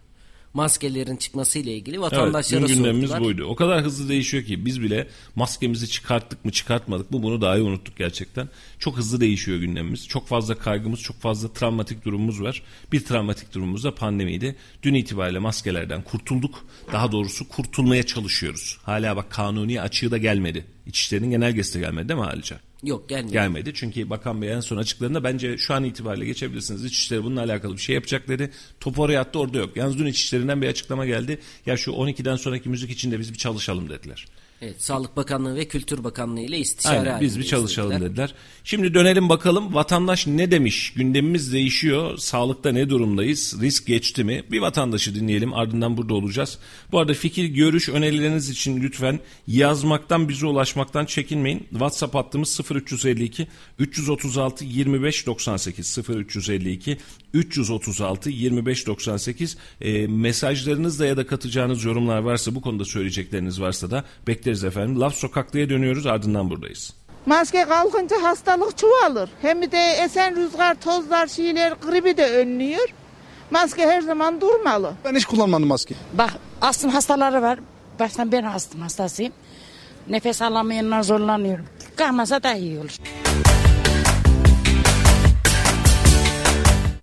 Maskelerin çıkmasıyla ilgili Evet, vatandaşlara dün gündemimiz sordular. buydu. O kadar hızlı değişiyor ki biz bile maskemizi çıkarttık mı çıkartmadık mı bunu dahi unuttuk gerçekten. Çok hızlı değişiyor gündemimiz. Çok fazla kaygımız, çok fazla travmatik durumumuz var. Bir travmatik durumumuz da pandemiydi. Dün itibariyle maskelerden kurtulduk. Daha doğrusu kurtulmaya çalışıyoruz. Hala bak kanuni açığı da gelmedi. İçişlerinin genelgesi de gelmedi değil mi Halice? Yok gelmiyor. gelmedi. Çünkü Bakan Bey en son açıklarında bence şu an itibariyle geçebilirsiniz. İçişleri bununla alakalı bir şey yapacak dedi. Top oraya attı orada yok. Yalnız dün İçişlerinden bir açıklama geldi. Ya şu 12'den sonraki müzik için de biz bir çalışalım dediler. Evet, Sağlık Bakanlığı ve Kültür Bakanlığı ile istişare Aynen biz bir çalışalım dediler. dediler. Şimdi dönelim bakalım vatandaş ne demiş? Gündemimiz değişiyor. Sağlıkta ne durumdayız? Risk geçti mi? Bir vatandaşı dinleyelim ardından burada olacağız. Bu arada fikir, görüş, önerileriniz için lütfen yazmaktan bize ulaşmaktan çekinmeyin. WhatsApp hattımız 0352 336 25 98 0352 336 25 98 e, mesajlarınızla ya da katacağınız yorumlar varsa bu konuda söyleyecekleriniz varsa da bekleriz efendim. Laf Sokaklı'ya dönüyoruz ardından buradayız. Maske kalkınca hastalık çoğalır. Hem de esen rüzgar, tozlar, şeyler gribi de önlüyor. Maske her zaman durmalı. Ben hiç kullanmadım maske. Bak astım hastaları var. Baştan ben astım hastasıyım. Nefes alamayanlar zorlanıyorum. Kalmasa daha iyi olur.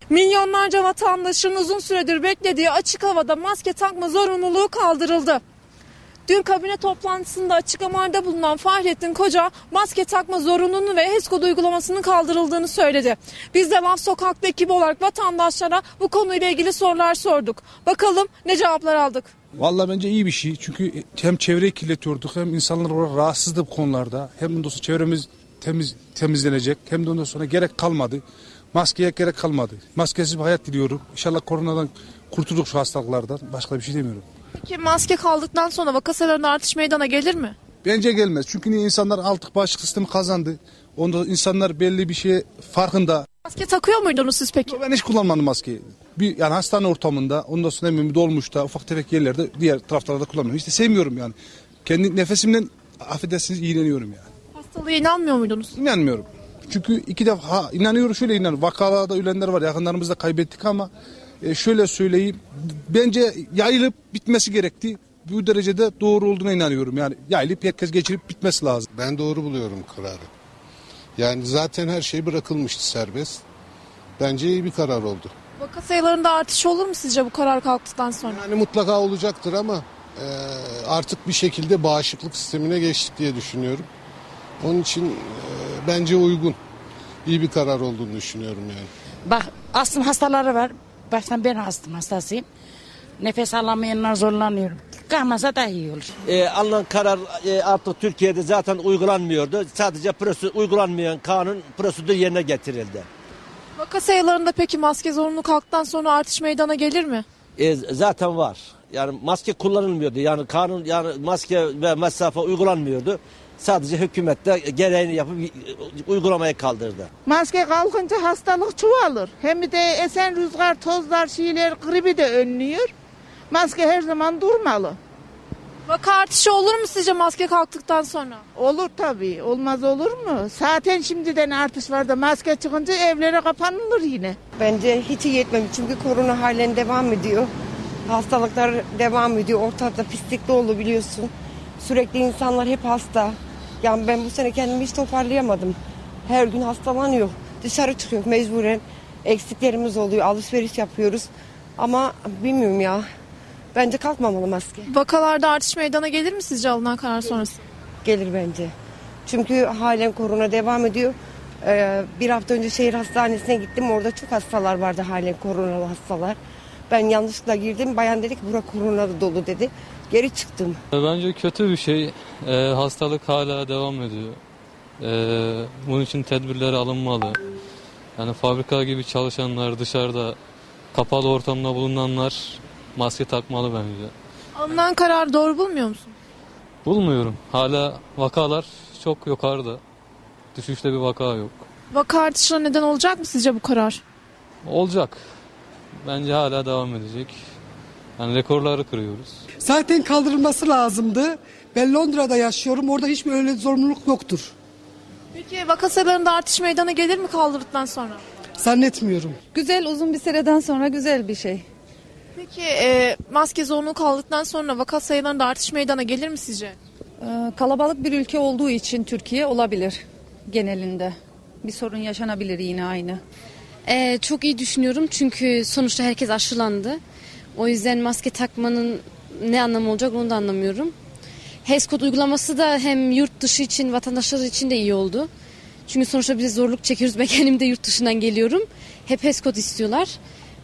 Milyonlarca vatandaşın uzun süredir beklediği açık havada maske takma zorunluluğu kaldırıldı. Dün kabine toplantısında açıklamalarda bulunan Fahrettin Koca maske takma zorunluluğunu ve HES kodu uygulamasının kaldırıldığını söyledi. Biz de Laf Sokak'ta ekibi olarak vatandaşlara bu konuyla ilgili sorular sorduk. Bakalım ne cevaplar aldık. Vallahi bence iyi bir şey. Çünkü hem çevreyi kirletiyorduk hem insanlar olarak rahatsızdı bu konularda. Hem ondan sonra çevremiz temiz temizlenecek hem de ondan sonra gerek kalmadı. Maskeye gerek kalmadı. Maskesiz bir hayat diliyorum. İnşallah koronadan kurtulduk şu hastalıklardan. Başka bir şey demiyorum. Peki maske kaldıktan sonra vaka sayılarında artış meydana gelir mi? Bence gelmez. Çünkü niye insanlar artık bağışıklık sistemi kazandı. Onda insanlar belli bir şey farkında. Maske takıyor muydunuz siz peki? Ben hiç kullanmadım maskeyi. Bir yani hastane ortamında, ondan sonra eminim dolmuşta, ufak tefek yerlerde, diğer taraflarda kullanmıyorum. İşte sevmiyorum yani. Kendi nefesimden affedersiniz iğreniyorum yani. Hastalığa inanmıyor muydunuz? İnanmıyorum. Çünkü iki defa ha, inanıyorum şöyle inanıyorum. Vakalarda ölenler var. Yakınlarımızda kaybettik ama e, şöyle söyleyeyim. Bence yayılıp bitmesi gerekti. Bu derecede doğru olduğuna inanıyorum. Yani yayılıp herkes geçirip bitmesi lazım. Ben doğru buluyorum kararı. Yani zaten her şey bırakılmıştı serbest. Bence iyi bir karar oldu. Vaka sayılarında artış olur mu sizce bu karar kalktıktan sonra? Yani mutlaka olacaktır ama e, artık bir şekilde bağışıklık sistemine geçtik diye düşünüyorum. Onun için e, bence uygun. İyi bir karar olduğunu düşünüyorum yani. Bak astım hastaları var. Baştan ben astım hastasıyım. Nefes alamayanlar zorlanıyorum. Kalmasa daha iyi olur. e, alınan karar e, artık Türkiye'de zaten uygulanmıyordu. Sadece prosedür, uygulanmayan kanun prosedür yerine getirildi. Vaka sayılarında peki maske zorunlu kalktıktan sonra artış meydana gelir mi? E, zaten var. Yani maske kullanılmıyordu. Yani kanun yani maske ve mesafe uygulanmıyordu. Sadece hükümette gereğini yapıp uygulamaya kaldırdı. Maske kalkınca hastalık çoğalır. Hem de esen rüzgar, tozlar, şeyler gribi de önlüyor. Maske her zaman durmalı. Vaka artışı olur mu sizce maske kalktıktan sonra? Olur tabii. Olmaz olur mu? Zaten şimdiden artış var da maske çıkınca evlere kapanılır yine. Bence hiç iyi etmem çünkü korona halen devam ediyor. Hastalıklar devam ediyor. Ortada pislik dolu biliyorsun. Sürekli insanlar hep hasta. Yani ben bu sene kendimi hiç toparlayamadım. Her gün hastalanıyor. Dışarı çıkıyor mecburen. Eksiklerimiz oluyor. Alışveriş yapıyoruz. Ama bilmiyorum ya. Bence kalkmamalı maske. Vakalarda artış meydana gelir mi sizce alınan karar sonrası? Gelir bence. Çünkü halen korona devam ediyor. Ee, bir hafta önce şehir hastanesine gittim. Orada çok hastalar vardı halen koronalı hastalar. Ben yanlışlıkla girdim. Bayan dedi ki bura koronalı dolu dedi. Geri çıktım. Bence kötü bir şey. Ee, hastalık hala devam ediyor. Ee, bunun için tedbirler alınmalı. Yani fabrika gibi çalışanlar dışarıda kapalı ortamda bulunanlar maske takmalı bence. Alınan kararı doğru bulmuyor musun? Bulmuyorum. Hala vakalar çok yukarıda. Düşüşte bir vaka yok. Vaka artışına neden olacak mı sizce bu karar? Olacak. Bence hala devam edecek. Yani rekorları kırıyoruz. Zaten kaldırılması lazımdı. Ben Londra'da yaşıyorum. Orada hiçbir öyle zorunluluk yoktur. Peki vaka sayılarında artış meydana gelir mi kaldırdıktan sonra? Zannetmiyorum. Güzel uzun bir süreden sonra güzel bir şey. Peki e, maske zorunlu kaldıktan sonra vaka sayılarında artış meydana gelir mi sizce? Ee, kalabalık bir ülke olduğu için Türkiye olabilir genelinde. Bir sorun yaşanabilir yine aynı. Ee, çok iyi düşünüyorum çünkü sonuçta herkes aşılandı. O yüzden maske takmanın ne anlamı olacak onu da anlamıyorum. HES kod uygulaması da hem yurt dışı için vatandaşlar için de iyi oldu. Çünkü sonuçta biz zorluk çekiyoruz. Ben kendim de yurt dışından geliyorum. Hep HES kod istiyorlar.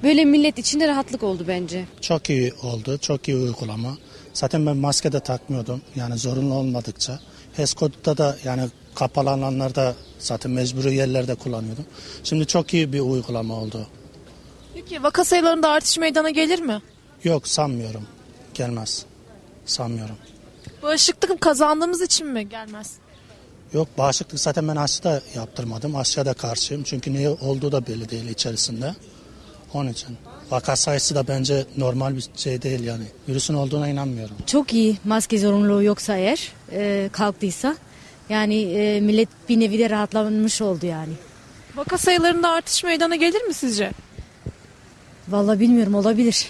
Böyle millet için de rahatlık oldu bence. Çok iyi oldu, çok iyi uygulama. Zaten ben maske de takmıyordum yani zorunlu olmadıkça. HES-kodda da yani kapalı alanlarda zaten mecburi yerlerde kullanıyordum. Şimdi çok iyi bir uygulama oldu. Peki vaka sayılarında artış meydana gelir mi? Yok sanmıyorum. Gelmez. Sanmıyorum. Bağışıklık kazandığımız için mi gelmez? Yok bağışıklık zaten ben aşı da yaptırmadım. Aşıya da karşıyım. Çünkü ne olduğu da belli değil içerisinde. Onun için. Vaka sayısı da bence normal bir şey değil yani. Virüsün olduğuna inanmıyorum. Çok iyi maske zorunluluğu yoksa eğer e, kalktıysa. Yani e, millet bir nevi de rahatlamış oldu yani. Vaka sayılarında artış meydana gelir mi sizce? Vallahi bilmiyorum olabilir.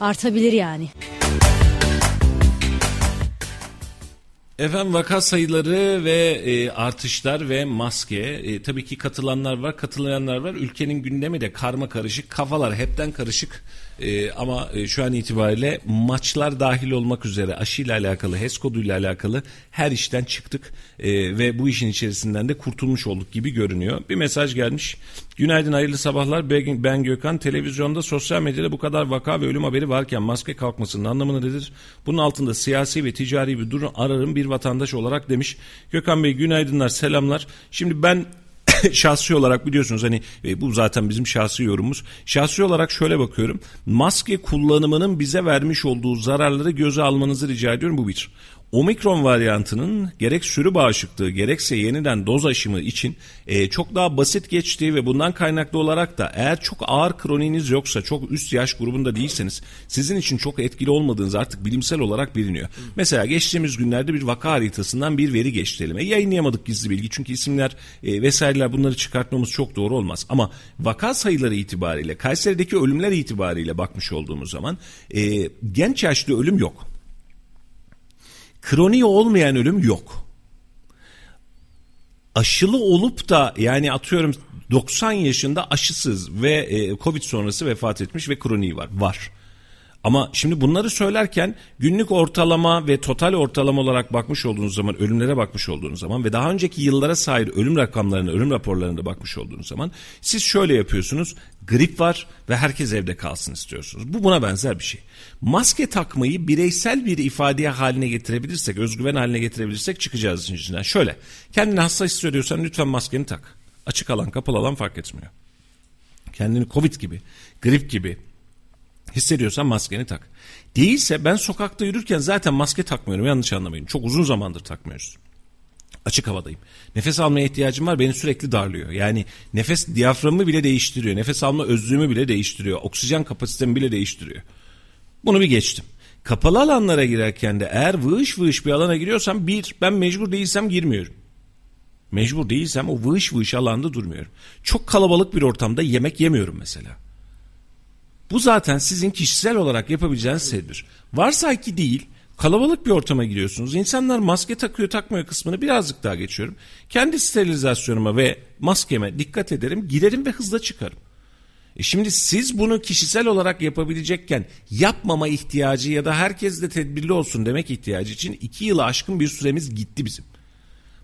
Artabilir yani. Efendim vaka sayıları ve e, artışlar ve maske e, tabii ki katılanlar var katılmayanlar var ülkenin gündemi de karma karışık kafalar hepten karışık E, ama şu an itibariyle maçlar dahil olmak üzere aşıyla alakalı HES koduyla alakalı her işten çıktık. E, ve bu işin içerisinden de kurtulmuş olduk gibi görünüyor. Bir mesaj gelmiş. Günaydın hayırlı sabahlar. Ben Gökhan. Televizyonda sosyal medyada bu kadar vaka ve ölüm haberi varken maske kalkmasının anlamı nedir? Bunun altında siyasi ve ticari bir durum ararım bir vatandaş olarak demiş. Gökhan Bey günaydınlar selamlar. Şimdi ben *laughs* şahsi olarak biliyorsunuz hani e, bu zaten bizim şahsi yorumumuz. Şahsi olarak şöyle bakıyorum. Maske kullanımının bize vermiş olduğu zararları göze almanızı rica ediyorum bu bir. Omikron varyantının gerek sürü bağışıklığı gerekse yeniden doz aşımı için e, çok daha basit geçtiği ve bundan kaynaklı olarak da eğer çok ağır kroniniz yoksa çok üst yaş grubunda değilseniz sizin için çok etkili olmadığınız artık bilimsel olarak biliniyor. Mesela geçtiğimiz günlerde bir vaka haritasından bir veri geçti elime. Yayınlayamadık gizli bilgi çünkü isimler e, vesaireler bunları çıkartmamız çok doğru olmaz. Ama vaka sayıları itibariyle Kayseri'deki ölümler itibariyle bakmış olduğumuz zaman e, genç yaşlı ölüm yok. Kroniği olmayan ölüm yok. Aşılı olup da yani atıyorum 90 yaşında aşısız ve e, Covid sonrası vefat etmiş ve kroniği var. Var. Ama şimdi bunları söylerken günlük ortalama ve total ortalama olarak bakmış olduğunuz zaman ölümlere bakmış olduğunuz zaman ve daha önceki yıllara sahip ölüm rakamlarına, ölüm raporlarına bakmış olduğunuz zaman siz şöyle yapıyorsunuz. Grip var ve herkes evde kalsın istiyorsunuz. Bu buna benzer bir şey. Maske takmayı bireysel bir ifadeye haline getirebilirsek, özgüven haline getirebilirsek çıkacağız işin içinden. Şöyle, kendini hasta hissediyorsan lütfen maskeni tak. Açık alan, kapalı alan fark etmiyor. Kendini Covid gibi, grip gibi, hissediyorsan maskeni tak. Değilse ben sokakta yürürken zaten maske takmıyorum yanlış anlamayın. Çok uzun zamandır takmıyoruz. Açık havadayım. Nefes almaya ihtiyacım var beni sürekli darlıyor. Yani nefes diyaframımı bile değiştiriyor. Nefes alma özlüğümü bile değiştiriyor. Oksijen kapasitemi bile değiştiriyor. Bunu bir geçtim. Kapalı alanlara girerken de eğer vığış vığış bir alana giriyorsam bir ben mecbur değilsem girmiyorum. Mecbur değilsem o vığış vığış alanda durmuyorum. Çok kalabalık bir ortamda yemek yemiyorum mesela. Bu zaten sizin kişisel olarak yapabileceğiniz tedbir. Varsa ki değil, kalabalık bir ortama giriyorsunuz. İnsanlar maske takıyor takmıyor kısmını birazcık daha geçiyorum. Kendi sterilizasyonuma ve maskeme dikkat ederim, girerim ve hızla çıkarım. E şimdi siz bunu kişisel olarak yapabilecekken yapmama ihtiyacı ya da herkes de tedbirli olsun demek ihtiyacı için iki yılı aşkın bir süremiz gitti bizim.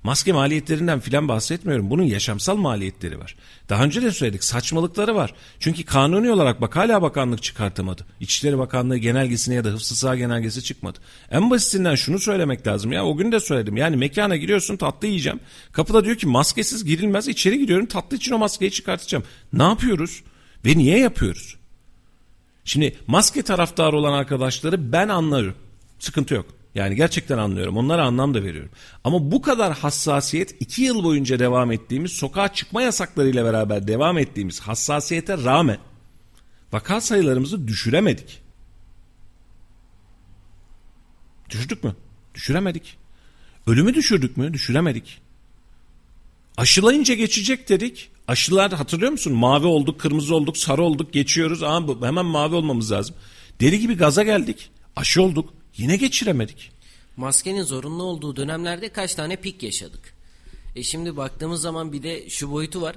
Maske maliyetlerinden filan bahsetmiyorum. Bunun yaşamsal maliyetleri var. Daha önce de söyledik saçmalıkları var. Çünkü kanuni olarak bak hala bakanlık çıkartamadı. İçişleri Bakanlığı genelgesine ya da hıfzı sağ genelgesi çıkmadı. En basitinden şunu söylemek lazım ya o gün de söyledim. Yani mekana giriyorsun tatlı yiyeceğim. Kapıda diyor ki maskesiz girilmez. İçeri gidiyorum tatlı için o maskeyi çıkartacağım. Ne yapıyoruz? Ve niye yapıyoruz? Şimdi maske taraftarı olan arkadaşları ben anlarım. Sıkıntı yok. Yani gerçekten anlıyorum. Onlara anlam da veriyorum. Ama bu kadar hassasiyet iki yıl boyunca devam ettiğimiz sokağa çıkma yasaklarıyla beraber devam ettiğimiz hassasiyete rağmen vaka sayılarımızı düşüremedik. Düşürdük mü? Düşüremedik. Ölümü düşürdük mü? Düşüremedik. Aşılayınca geçecek dedik. Aşılar hatırlıyor musun? Mavi olduk, kırmızı olduk, sarı olduk, geçiyoruz. Aa, hemen mavi olmamız lazım. Deli gibi gaza geldik. Aşı olduk. Yine geçiremedik. Maskenin zorunlu olduğu dönemlerde kaç tane pik yaşadık. E şimdi baktığımız zaman bir de şu boyutu var.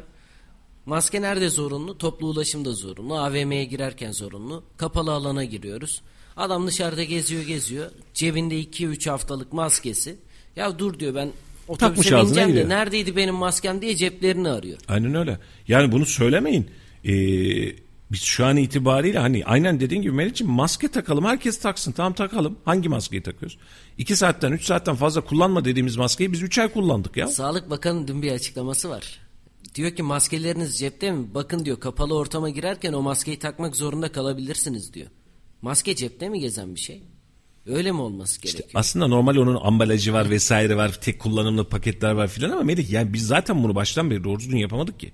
Maske nerede zorunlu? Toplu ulaşımda zorunlu. AVM'ye girerken zorunlu. Kapalı alana giriyoruz. Adam dışarıda geziyor geziyor. Cebinde 2-3 haftalık maskesi. Ya dur diyor ben otobüse bineceğim de neredeydi benim maskem diye ceplerini arıyor. Aynen öyle. Yani bunu söylemeyin. Ee, Biz şu an itibariyle hani aynen dediğin gibi Melih'ciğim maske takalım herkes taksın tamam takalım. Hangi maskeyi takıyoruz? 2 saatten 3 saatten fazla kullanma dediğimiz maskeyi biz 3 ay kullandık ya. Sağlık Bakanı dün bir açıklaması var. Diyor ki maskeleriniz cepte mi? Bakın diyor kapalı ortama girerken o maskeyi takmak zorunda kalabilirsiniz diyor. Maske cepte mi gezen bir şey? Öyle mi olması gerekiyor? Aslında normal onun ambalajı var vesaire var tek kullanımlı paketler var filan ama Melih yani biz zaten bunu baştan beri doğru düzgün yapamadık ki.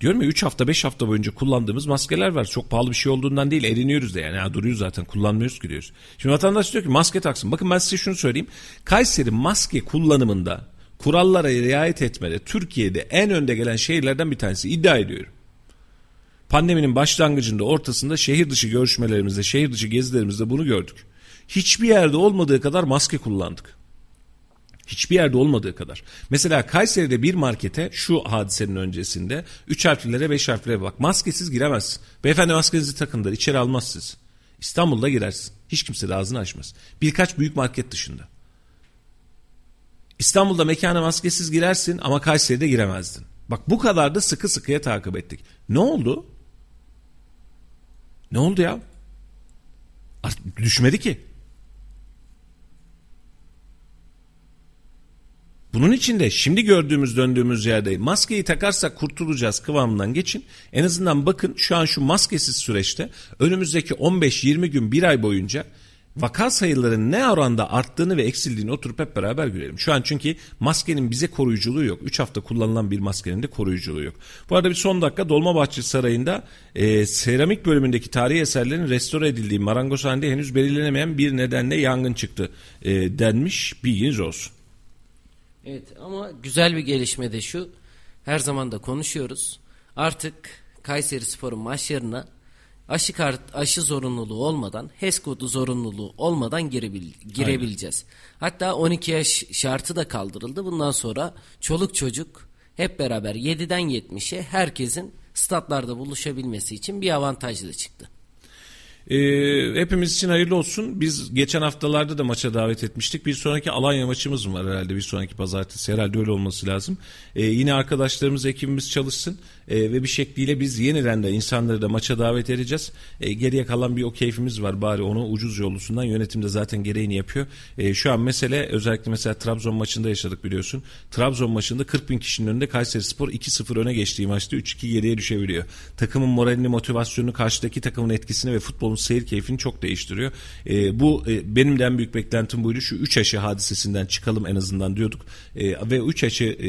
Diyorum ya 3 hafta 5 hafta boyunca kullandığımız maskeler var. Çok pahalı bir şey olduğundan değil eriniyoruz da yani. Ha, duruyoruz zaten kullanmıyoruz ki diyoruz. Şimdi vatandaş diyor ki maske taksın. Bakın ben size şunu söyleyeyim. Kayseri maske kullanımında kurallara riayet etmede Türkiye'de en önde gelen şehirlerden bir tanesi iddia ediyorum. Pandeminin başlangıcında ortasında şehir dışı görüşmelerimizde şehir dışı gezilerimizde bunu gördük. Hiçbir yerde olmadığı kadar maske kullandık. Hiçbir yerde olmadığı kadar. Mesela Kayseri'de bir markete şu hadisenin öncesinde 3 harflilere 5 harflere bak. Maskesiz giremez. Beyefendi maskenizi takındır. içeri almaz siz. İstanbul'da girersin. Hiç kimse de ağzını açmaz. Birkaç büyük market dışında. İstanbul'da mekana maskesiz girersin ama Kayseri'de giremezdin. Bak bu kadar da sıkı sıkıya takip ettik. Ne oldu? Ne oldu ya? Artık düşmedi ki. Bunun için de şimdi gördüğümüz döndüğümüz yerde maskeyi takarsak kurtulacağız kıvamından geçin. En azından bakın şu an şu maskesiz süreçte önümüzdeki 15-20 gün bir ay boyunca vaka sayılarının ne oranda arttığını ve eksildiğini oturup hep beraber görelim. Şu an çünkü maskenin bize koruyuculuğu yok. 3 hafta kullanılan bir maskenin de koruyuculuğu yok. Bu arada bir son dakika Dolmabahçe Sarayı'nda e, seramik bölümündeki tarihi eserlerin restore edildiği marangozhanede henüz belirlenemeyen bir nedenle yangın çıktı e, denmiş bilginiz olsun. Evet ama güzel bir gelişme de şu. Her zaman da konuşuyoruz. Artık Kayseri Spor'un maçlarına aşı kart aşı zorunluluğu olmadan, HES kodu zorunluluğu olmadan girebil, girebileceğiz. Aynen. Hatta 12 yaş şartı da kaldırıldı. Bundan sonra çoluk çocuk hep beraber 7'den 70'e herkesin statlarda buluşabilmesi için bir avantajlı çıktı. Ee, hepimiz için hayırlı olsun. Biz geçen haftalarda da maça davet etmiştik. Bir sonraki Alanya maçımız var herhalde bir sonraki pazartesi. Herhalde öyle olması lazım. Ee, yine arkadaşlarımız, ekibimiz çalışsın. Ee, ve bir şekliyle biz yeniden de insanları da maça davet edeceğiz. Ee, geriye kalan bir o keyfimiz var. Bari onu ucuz yollusundan yönetimde zaten gereğini yapıyor. Ee, şu an mesele özellikle mesela Trabzon maçında yaşadık biliyorsun. Trabzon maçında 40 bin kişinin önünde Kayseri Spor 2-0 öne geçtiği maçta 3-2 geriye düşebiliyor. Takımın moralini, motivasyonunu, karşıdaki takımın etkisini ve futbolun seyir keyfini çok değiştiriyor. E, bu e, benim de en büyük beklentim buydu. Şu 3 aşı hadisesinden çıkalım en azından diyorduk. E, ve 3 aşı e,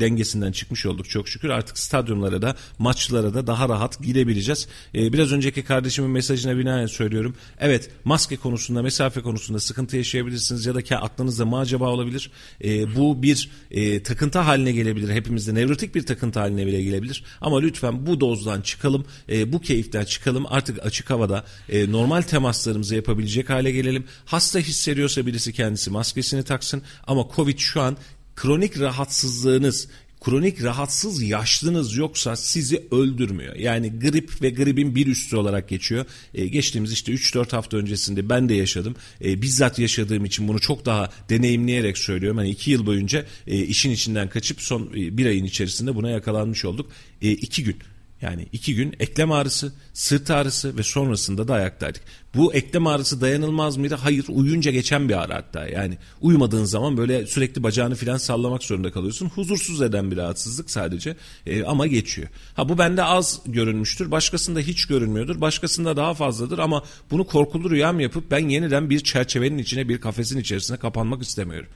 dengesinden çıkmış olduk çok şükür. Artık stadyumlara da maçlara da daha rahat girebileceğiz. E, biraz önceki kardeşimin mesajına binaen söylüyorum. Evet maske konusunda mesafe konusunda sıkıntı yaşayabilirsiniz ya da aklınızda mı acaba olabilir. E, bu bir e, takıntı haline gelebilir. Hepimizde nevrotik bir takıntı haline bile gelebilir. Ama lütfen bu dozdan çıkalım. E, bu keyiften çıkalım. Artık açık havada e, normal temaslarımızı yapabilecek hale gelelim. Hasta hissediyorsa birisi kendisi maskesini taksın ama Covid şu an kronik rahatsızlığınız kronik rahatsız yaşlınız yoksa sizi öldürmüyor. Yani grip ve gripin bir üstü olarak geçiyor. E, geçtiğimiz işte 3-4 hafta öncesinde ben de yaşadım. E, bizzat yaşadığım için bunu çok daha deneyimleyerek söylüyorum. Hani 2 yıl boyunca e, işin içinden kaçıp son e, bir ayın içerisinde buna yakalanmış olduk. 2 e, gün yani iki gün eklem ağrısı, sırt ağrısı ve sonrasında da ayaktaydık. Bu eklem ağrısı dayanılmaz mıydı? Hayır uyuyunca geçen bir ağrı hatta yani. Uyumadığın zaman böyle sürekli bacağını filan sallamak zorunda kalıyorsun. Huzursuz eden bir rahatsızlık sadece e, ama geçiyor. Ha bu bende az görünmüştür. Başkasında hiç görünmüyordur. Başkasında daha fazladır ama bunu korkulu rüyam yapıp ben yeniden bir çerçevenin içine bir kafesin içerisine kapanmak istemiyorum.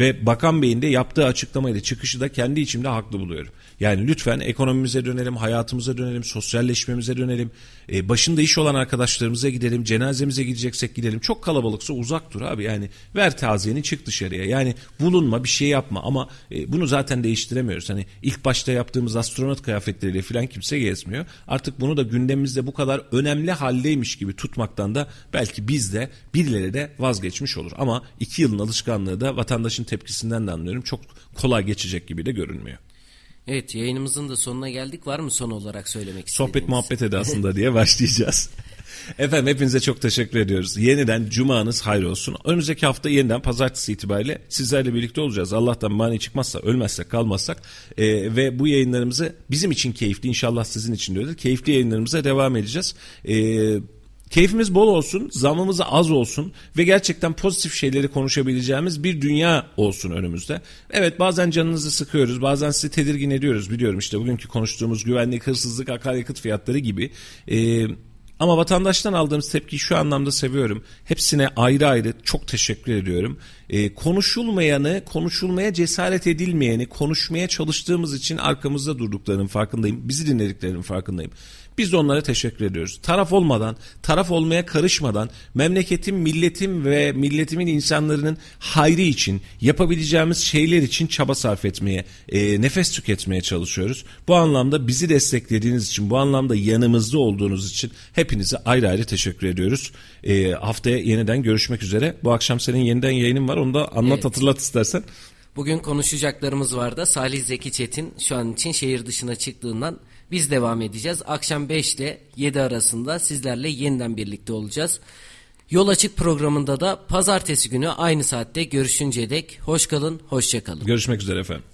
Ve Bakan Bey'in de yaptığı açıklamayla çıkışı da kendi içimde haklı buluyorum. Yani lütfen ekonomimize dönelim, hayatımıza dönelim, sosyalleşmemize dönelim. Ee, başında iş olan arkadaşlarımıza gidelim, cenazemize gideceksek gidelim. Çok kalabalıksa uzak dur abi. Yani ver taziyeni çık dışarıya. Yani bulunma bir şey yapma ama e, bunu zaten değiştiremiyoruz. Hani ilk başta yaptığımız astronot kıyafetleriyle falan kimse gezmiyor. Artık bunu da gündemimizde bu kadar önemli haldeymiş gibi tutmaktan da belki biz de birileri de vazgeçmiş olur. Ama iki yılın alışkanlığı da vatandaşın tepkisinden de anlıyorum. Çok kolay geçecek gibi de görünmüyor. Evet yayınımızın da sonuna geldik. Var mı son olarak söylemek istediğiniz? Sohbet muhabbet edasında *laughs* diye başlayacağız. Efendim hepinize çok teşekkür ediyoruz. Yeniden cumanız hayır olsun. Önümüzdeki hafta yeniden pazartesi itibariyle sizlerle birlikte olacağız. Allah'tan mani çıkmazsa, ölmezsek, kalmazsak e, ve bu yayınlarımızı bizim için keyifli inşallah sizin için de öyle. Keyifli yayınlarımıza devam edeceğiz. Eee Keyfimiz bol olsun, zamımız az olsun ve gerçekten pozitif şeyleri konuşabileceğimiz bir dünya olsun önümüzde. Evet bazen canınızı sıkıyoruz, bazen sizi tedirgin ediyoruz biliyorum işte bugünkü konuştuğumuz güvenlik, hırsızlık, akaryakıt fiyatları gibi. Ee, ama vatandaştan aldığımız tepkiyi şu anlamda seviyorum. Hepsine ayrı ayrı çok teşekkür ediyorum. Ee, konuşulmayanı, konuşulmaya cesaret edilmeyeni konuşmaya çalıştığımız için arkamızda durduklarının farkındayım. Bizi dinlediklerinin farkındayım. Biz de onlara teşekkür ediyoruz. Taraf olmadan, taraf olmaya karışmadan memleketim, milletim ve milletimin insanların hayrı için yapabileceğimiz şeyler için çaba sarf etmeye, e, nefes tüketmeye çalışıyoruz. Bu anlamda bizi desteklediğiniz için, bu anlamda yanımızda olduğunuz için hepinize ayrı ayrı teşekkür ediyoruz. E, haftaya yeniden görüşmek üzere. Bu akşam senin yeniden yayının var. Onu da anlat Evet. hatırlat istersen. Bugün konuşacaklarımız vardı. Salih Zeki Çetin şu an için şehir dışına çıktığından biz devam edeceğiz. Akşam 5 ile 7 arasında sizlerle yeniden birlikte olacağız. Yol Açık programında da pazartesi günü aynı saatte görüşünceye dek hoş kalın, hoşça kalın. Görüşmek üzere efendim.